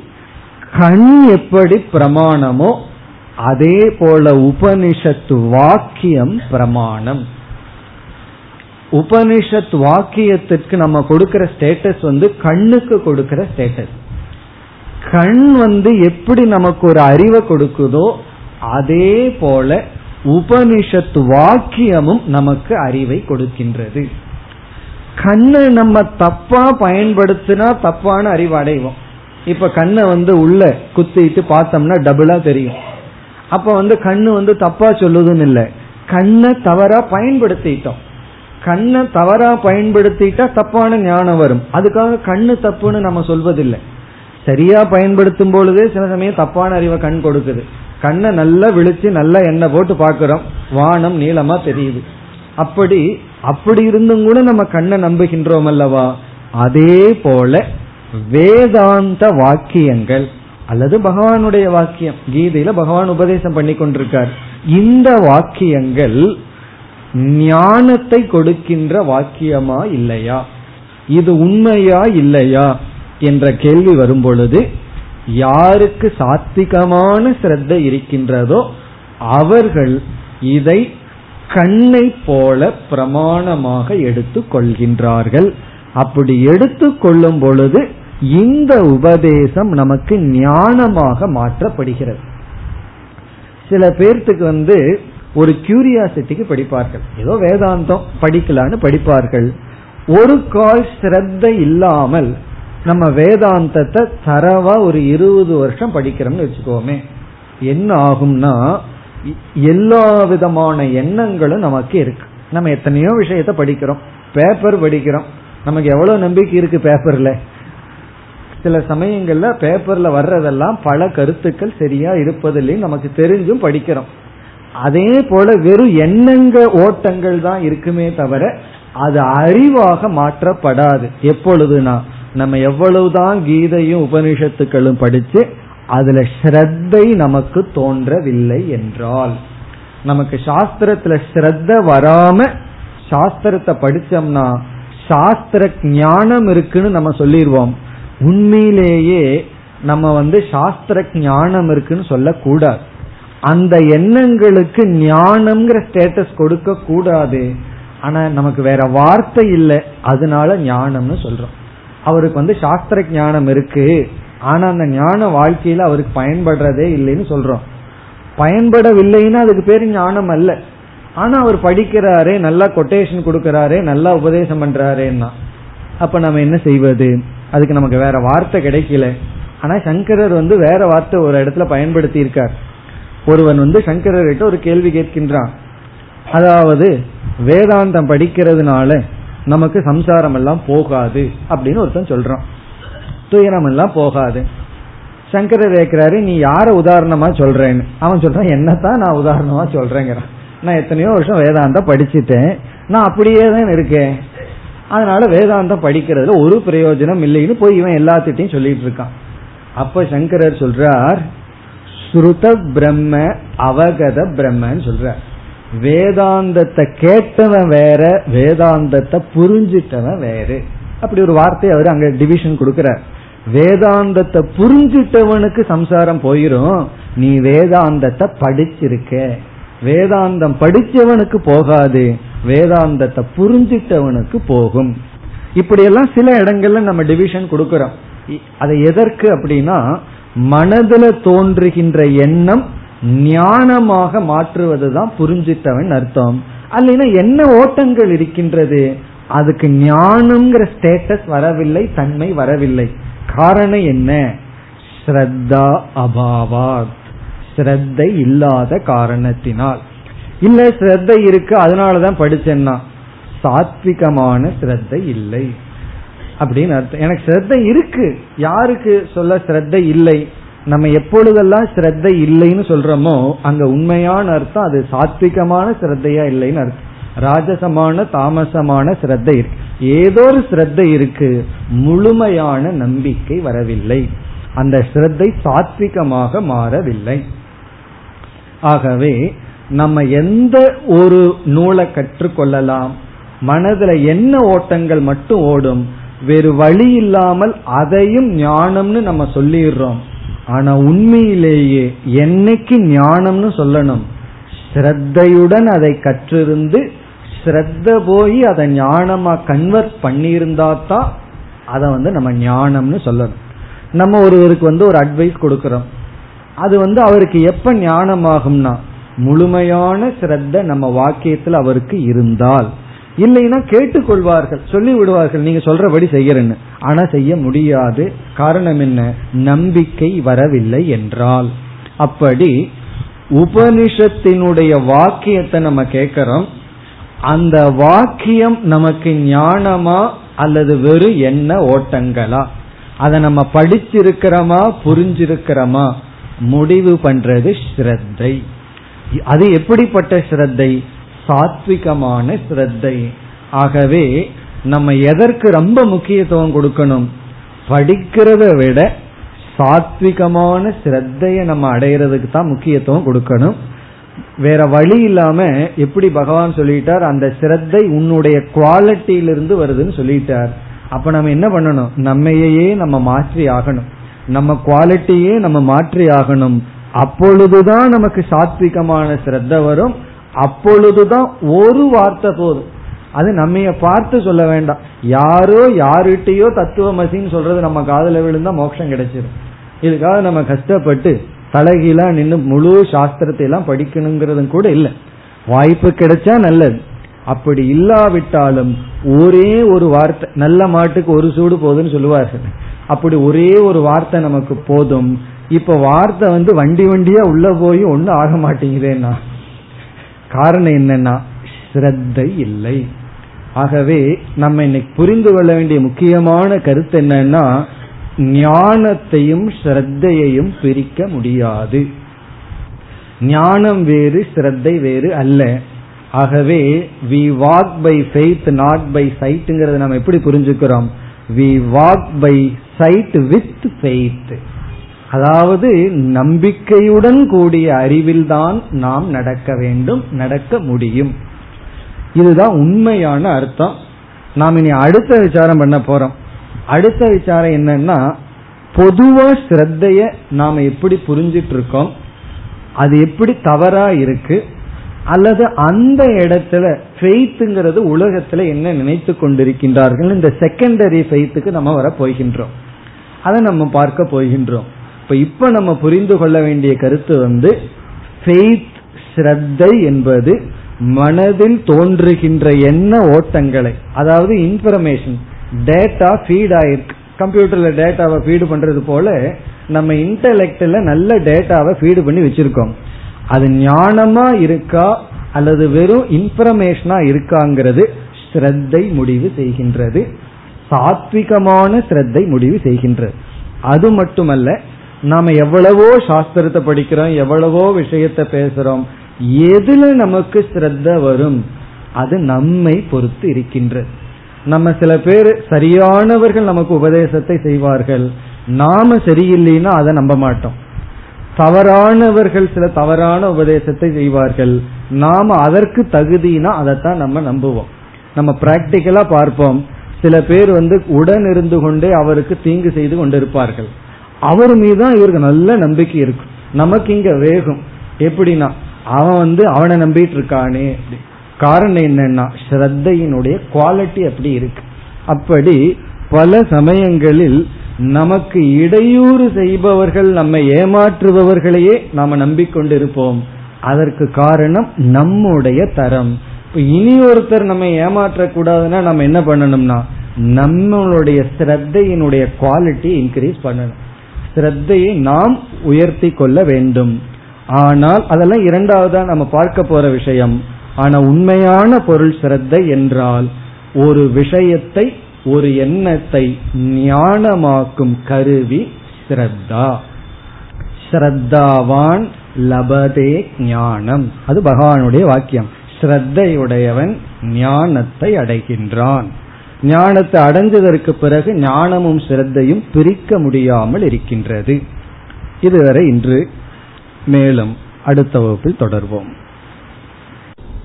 கண் எப்படி பிரமாணமோ அதே போல உபனிஷத்து வாக்கியம் பிரமாணம். உபனிஷத் வாக்கியத்திற்கு நம்ம கொடுக்கிற ஸ்டேட்டஸ் வந்து கண்ணுக்கு கொடுக்கிற ஸ்டேட்டஸ் கண் வந்து எப்படி நமக்கு ஒரு அறிவை கொடுக்குதோ அதே போல உபனிஷத் வாக்கியமும் நமக்கு அறிவை கொடுக்கின்றது. கண்ணை நம்ம தப்பா பயன்படுத்தினா தப்பான அறிவு அடைவோம். இப்ப கண்ணை வந்து உள்ள குத்திட்டு பார்த்தோம்னா டபுளா தெரியும். அப்ப வந்து கண்ணு வந்து தப்பா சொல்லுதுன்னு இல்லை. கண்ணை தவறா பயன்படுத்திட்டோம். கண்ணை தவறா பயன்படுத்திட்டா தப்பான ஞானம் வரும். அதுக்காக கண்ணு தப்புன்னு நம்ம சொல்வதில்லை. சரியா பயன்படுத்தும் பொழுதே சில சமயம் தப்பான அறிவை கண் கொடுக்குது. கண்ணை நல்லா விழிச்சு நல்லா எண்ணெய் போட்டு பாக்குறோம் வானம் நீளமா தெரியுது. அப்படி அப்படி இருந்தும் கூட நம்ம கண்ணை நம்புகின்றோம் அல்லவா? அதே போல வேதாந்த வாக்கியங்கள் அல்லது பகவானுடைய வாக்கியம். கீதையில பகவான் உபதேசம் பண்ணி கொண்டிருக்கார். இந்த வாக்கியங்கள் ஞானத்தை கொடுக்கின்ற வாக்கியமா இல்லையா? இது உண்மையா இல்லையா? என்ற கேள்வி வரும் பொழுது யாருக்கு சாத்திகமான சிரத்தை இருக்கின்றதோ அவர்கள் இதை கண்ணை போல பிரமாணமாக எடுத்துக் கொள்கின்றார்கள். அப்படி எடுத்துக் கொள்ளும் பொழுது இந்த உபதேசம் நமக்கு ஞானமாக மாற்றப்படுகிறது. சில பேர்த்துக்கு வந்து ஒரு கியூரியாசிட்டிக்கு படிப்பார்கள். ஏதோ வேதாந்தம் படிக்கலான்னு படிப்பார்கள். ஒரு கால் சிரத்த இல்லாமல் நம்ம வேதாந்தத்தை தரவா ஒரு இருபது வருஷம் படிக்கிறோம்னு வச்சுக்கோமே. என்ன ஆகும்னா எல்லா விதமான எண்ணங்களும் நமக்கு இருக்கு. நம்ம எத்தனையோ விஷயத்த படிக்கிறோம். பேப்பர் படிக்கிறோம். நமக்கு எவ்வளவு நம்பிக்கை இருக்கு பேப்பர்ல? சில சமயங்கள்ல பேப்பர்ல வர்றதெல்லாம் பல கருத்துக்கள் சரியா இருப்பதில்லை நமக்கு தெரிஞ்சும் படிக்கிறோம். அதே போல வெறும் எண்ணங்க ஓட்டங்கள் தான் இருக்குமே தவிர அது அறிவாக மாற்றப்படாது. எப்பொழுதுனா நம்ம எவ்வளவுதான் கீதையும் உபனிஷத்துக்களும் படிச்சு அதுல ஸ்ரத்தை நமக்கு தோன்றவில்லை என்றால். நமக்கு சாஸ்திரத்துல ஸ்ரத்த வராம சாஸ்திரத்தை படிச்சோம்னா சாஸ்திர ஞானம் இருக்குன்னு நம்ம சொல்லிடுவோம். உண்மையிலேயே நம்ம வந்து சாஸ்திர ஞானம் இருக்குன்னு சொல்லக்கூடாது. அந்த எண்ணங்களுக்கு ஞானம்ங்கிற ஸ்டேட்டஸ் கொடுக்க கூடாது ஆனா நமக்கு வேற வார்த்தை இல்லை. அதனால ஞானம்னு சொல்றோம். அவருக்கு வந்து சாஸ்திர ஞானம் இருக்கு. ஆனா அந்த ஞான வாழ்க்கையில அவருக்கு பயன்படுறதே இல்லைன்னு சொல்றோம். பயன்படவில்லைன்னா அதுக்கு பேர் ஞானம் அல்ல. ஆனா அவர் படிக்கிறாரே நல்லா கொட்டேஷன் கொடுக்கிறாரே நல்லா உபதேசம் பண்றாருன்னா அப்ப நம்ம என்ன செய்வது? அதுக்கு நமக்கு வேற வார்த்தை கிடைக்கல. ஆனா சங்கரர் வந்து வேற வார்த்தை ஒரு இடத்துல பயன்படுத்தி இருக்கார் ஒருவன் வந்து சங்கரர்கிட்ட ஒரு கேள்வி கேட்கின்றான். அதாவது வேதாந்தம் படிக்கிறதுனால நமக்கு சம்சாரம் எல்லாம் போகாது அப்படின்னு ஒருத்தன் சொல்றான். துயரம் எல்லாம் போகாது. சங்கரர் கேட்கிறாரு நீ யார உதாரணமா சொல்றேன்னு? அவன் சொல்றான் என்னத்தான் நான் உதாரணமா சொல்றேங்கிறான். நான் எத்தனையோ வருஷம் வேதாந்தம் படிச்சுட்டேன். நான் அப்படியே தான் இருக்கேன். அதனால வேதாந்தம் படிக்கிறதுல ஒரு பிரயோஜனம் இல்லைன்னு போய் இவன் எல்லாத்திட்டையும் சொல்லிட்டு இருக்கான். அப்ப சங்கரர் சொல்றார் ஸ்ருத பிரம்ம அவகத பிரம்மன்னு சொல்றார். வேதாந்தத்தை கேட்டவன் வேற வேதாந்தத்தை புரிஞ்சிட்டவன் வேறு. அப்படி ஒரு வார்த்தை அவர் அங்க டிவிஷன் கொடுக்கிறார். வேதாந்தத்தை புரிஞ்சிட்டவனுக்கு சம்சாரம் போயிரும். நீ வேதாந்தத்தை படிச்சிருக்க. வேதாந்தம் படிச்சவனுக்கு போகாது வேதாந்தத்தை புரிஞ்சிட்டவனுக்கு போகும். இப்படியெல்லாம் சில இடங்கள்ல நம்ம டிவிஷன் கொடுக்கறோம். அதை எதற்கு அப்படின்னா மனதுல தோன்றுகின்ற எண்ணம் ஞானமாக மாற்றுவதுதான் புரிஞ்சிட்டவன் அர்த்தம். அல்லைன்னா என்ன ஓட்டங்கள் இருக்கின்றது? அதுக்கு ஞானம்ங்கிற ஸ்டேட்டஸ் வரவில்லை தன்மை வரவில்லை. காரணம் என்ன? ஸ்ரத்தா அபாவாத் ஸ்ரத்தை இல்லாத காரணத்தினால். இல்ல ஸ்ரத்தை இருக்கு அதனாலதான் படிச்சேன்னா. சாத்விகமான ஸ்ரத்தை இல்லை. அப்படின்னு அர்த்தம். எனக்கு ஸ்ரத்தை இருக்கு. யாருக்கு சொல்ல ஸ்ரத்தை இல்லை? நம்ம எப்பொழுதெல்லாம் ஸ்ரத்தை இல்லைன்னு சொல்றோமோ அங்க உண்மையான அர்த்தம் அது சாத்விகமான ஸ்ரத்தையா இல்லைன்னு அர்த்தம். ராஜசமான தாமசமான ஸ்ரத்தை இருக்கு. ஏதோ ஒரு ஸ்ரத்தை இருக்கு முழுமையான நம்பிக்கை வரவில்லை. அந்த ஸ்ரத்தை சாத்விகமாக மாறவில்லை. ஆகவே நம்ம எந்த ஒரு நூலை கற்றுக்கொள்ளலாம்? மனதுல என்ன ஓட்டங்கள் மட்டும் ஓடும்? வேறு வழி இல்லாமல் அதையும் ஞானம்னு நம்ம சொல்லிடுறோம். ஆனா உண்மையிலேயே என்னைக்கு ஞானம்னு சொல்லணும்? ஸ்ரத்தையுடன் அதை கற்றிருந்து ஸ்ரத்த போய் அதை ஞானமா கன்வெர்ட் பண்ணியிருந்தா தான் அதை வந்து நம்ம ஞானம்னு சொல்லணும். நம்ம ஒருவருக்கு வந்து ஒரு அட்வைஸ் கொடுக்கறோம். அது வந்து அவருக்கு எப்ப ஞானமாகும்னா முழுமையான சிரத்த நம்ம வாக்கியத்தில் அவருக்கு இருந்தால். இல்லைன்னா கேட்டுக்கொள்வார்கள் சொல்லி விடுவார்கள் நீங்க சொல்றபடி செய்யறேன்னு. ஆனா செய்ய முடியாது. காரணம் என்ன? நம்பிக்கை வரவில்லை என்றால். அப்படி உபனிஷத்தினுடைய வாக்கியத்தை நம்ம கேட்கிறோம். அந்த வாக்கியம் நமக்கு ஞானமா அல்லது வெறும் என்ன ஓட்டங்களா? அதை நம்ம படிச்சிருக்கிறோமா புரிஞ்சிருக்கிறோமா? முடிவு பண்றது ஸ்ரத்தை. அது எப்படிப்பட்ட ஸ்ரத்தை? சாத்விகமான ஸ்ரத்தை. ஆகவே நம்ம எதற்கு ரொம்ப முக்கியத்துவம் கொடுக்கணும்? படிக்கிறத விட சாத்விகமான ஸ்ரத்தைய நம்ம அடையிறதுக்கு தான் முக்கியத்துவம் கொடுக்கணும். வேற வழி இல்லாம எப்படி பகவான் சொல்லிட்டார்? அந்த சிரத்தை உன்னுடைய குவாலிட்டியிலிருந்து வருதுன்னு சொல்லிட்டார். அப்ப நம்ம என்ன பண்ணணும்? நம்மையே நம்ம மாற்றி ஆகணும். நம்ம குவாலிட்டியே நம்ம மாற்றி ஆகணும் அப்பொழுதுதான் நமக்கு சாத்விகமான சிரத்த வரும். அப்பொழுதுதான் ஒரு வார்த்தை போதும். அது நம்ம பார்த்து சொல்ல வேண்டாம். யாரோ யாருகிட்டயோ தத்துவமசின்னு சொல்றது நம்ம காதல விழுந்தா மோட்சம் கிடைச்சிடும் இதுக்காக நம்ம கஷ்டப்பட்டு தலைகீழா நின்று முழு சாஸ்திரத்தை எல்லாம் படிக்கணுங்கிறதும் கூட இல்லை. வாய்ப்பு கிடைச்சா நல்லது. அப்படி இல்லாவிட்டாலும் ஒரே ஒரு வார்த்தை நல்ல மாட்டுக்கு ஒரு சூடு போகுதுன்னு சொல்லுவார்கள். அப்படி ஒரே ஒரு வார்த்தை நமக்கு போதும். இப்ப வார்த்தை வந்து வண்டி வண்டியா உள்ள போய் ஒன்னும் ஆக மாட்டேங்குதேன்னா காரணம் என்னன்னா ஸ்ரத்தை இல்லை. ஆகவே நம்ம இன்னைக்கு புரிந்து கொள்ள வேண்டிய முக்கியமான கருத்து என்னன்னா ஞானத்தையும் ஸ்ரத்தையையும் பிரிக்க முடியாது. ஞானம் வேறு ஸ்ரத்தை வேறு அல்ல. ஆகவே we walk by faith not by சைட்டுங்கிறத நம்ம எப்படி புரிஞ்சுக்கிறோம்? We walk by sight with faith அதாவது நம்பிக்கையுடன் கூடிய அறிவில் தான் நாம் நடக்க வேண்டும் நடக்க முடியும். இதுதான் உண்மையான அர்த்தம். நாம் இனி அடுத்த விசாரம் பண்ண போறோம். அடுத்த விசாரம் என்னன்னா பொதுவா ஸ்ரத்தைய நாம எப்படி புரிஞ்சிட்டு இருக்கோம் அது எப்படி தவறா இருக்கு அல்லது அந்த இடத்துல ஃபெய்த்துங்கிறது உலகத்துல என்ன நினைத்து கொண்டிருக்கின்றார்கள்? இந்த செகண்டரி ஃபெய்த்துக்கு நம்ம வர போகின்றோம். அதை நம்ம பார்க்க போகின்றோம். இப்ப இப்ப நம்ம புரிந்து கொள்ள வேண்டிய கருத்து வந்து ஃபெய்த் ஸ்ரத்தை என்பது மனதில் தோன்றுகின்ற என்ன ஓட்டங்களை அதாவது இன்ஃபர்மேஷன் டேட்டா ஃபீட் ஆயிருக்கு. கம்ப்யூட்டர்ல டேட்டாவை ஃபீடு பண்றது போல நம்ம இன்டலெக்ட்ல நல்ல டேட்டாவை ஃபீடு பண்ணி வச்சிருக்கோம். அது ஞானமா இருக்கா அல்லது வெறும் இன்ஃபர்மேஷனா இருக்காங்கிறது ஸ்ரத்தை முடிவு செய்கின்றது. சாத்விகமான ஸ்ரத்தை முடிவு செய்கின்றது. அது மட்டுமல்ல நாம எவ்வளவோ சாஸ்திரத்தை படிக்கிறோம் எவ்வளவோ விஷயத்த பேசுறோம் எதுல நமக்கு ஸ்ரத்த வரும் அது நம்மை பொறுத்து இருக்கின்றது. நம்ம சில பேர் சரியானவர்கள் நமக்கு உபதேசத்தை செய்வார்கள். நாம சரியில்லைன்னா அதை நம்ப மாட்டோம். தவறானவர்கள் சில தவறான உபதேசத்தை செய்வார்கள். நாம அதற்கு தகுதினா அதைத்தான் நம்ம நம்புவோம். நம்ம பிராக்டிக்கலா பார்ப்போம். சில பேர் வந்து உடன் இருந்து கொண்டே அவருக்கு தீங்கு செய்து கொண்டிருப்பார்கள். அவர் மீதுதான் இவருக்கு நல்ல நம்பிக்கை இருக்கும். நமக்கு இங்க வேகம். எப்படின்னா அவன் வந்து அவனை நம்பிட்டு இருக்கானே. காரணம் என்னன்னா ஸ்ரத்தையினுடைய குவாலிட்டி அப்படி இருக்கு. அப்படி பல சமயங்களில் நமக்கு இடையூறு செய்பவர்கள் நம்மை ஏமாற்றுபவர்களையே நாம நம்பிக்கொண்டிருப்போம். அதற்கு காரணம் நம்முடைய தரம். இப்ப இனி ஒருத்தர் நம்ம ஏமாற்றக்கூடாதுன்னா நம்ம என்ன பண்ணணும்னா நம்மளுடைய ஸ்ரத்தையினுடைய குவாலிட்டி இன்க்ரீஸ் பண்ணணும். ஸ்ரத்தையை நாம் உயர்த்தி கொள்ள வேண்டும். ஆனால் அதெல்லாம் இரண்டாவதா நம்ம பார்க்க போற விஷயம். ஆனா உண்மையான பொருள் ஸ்ரத்தை என்றால் ஒரு விஷயத்தை ஒரு எண்ணத்தை ஞானமாக்கும் கருவி ஸ்ரத்தா. ஸ்ரத்தாவான் லபதே ஞானம். அது பகவானுடைய வாக்கியம். ஸ்ரத்தையுடையவன் ஞானத்தை அடைகின்றான். ஞானத்தை அடைஞ்சதற்கு பிறகு ஞானமும் ஸ்ரத்தையும் பிரிக்க முடியாமல் இருக்கின்றது. இதுவரை இன்று மேலும் அடுத்த வகுப்பில் தொடர்வோம்.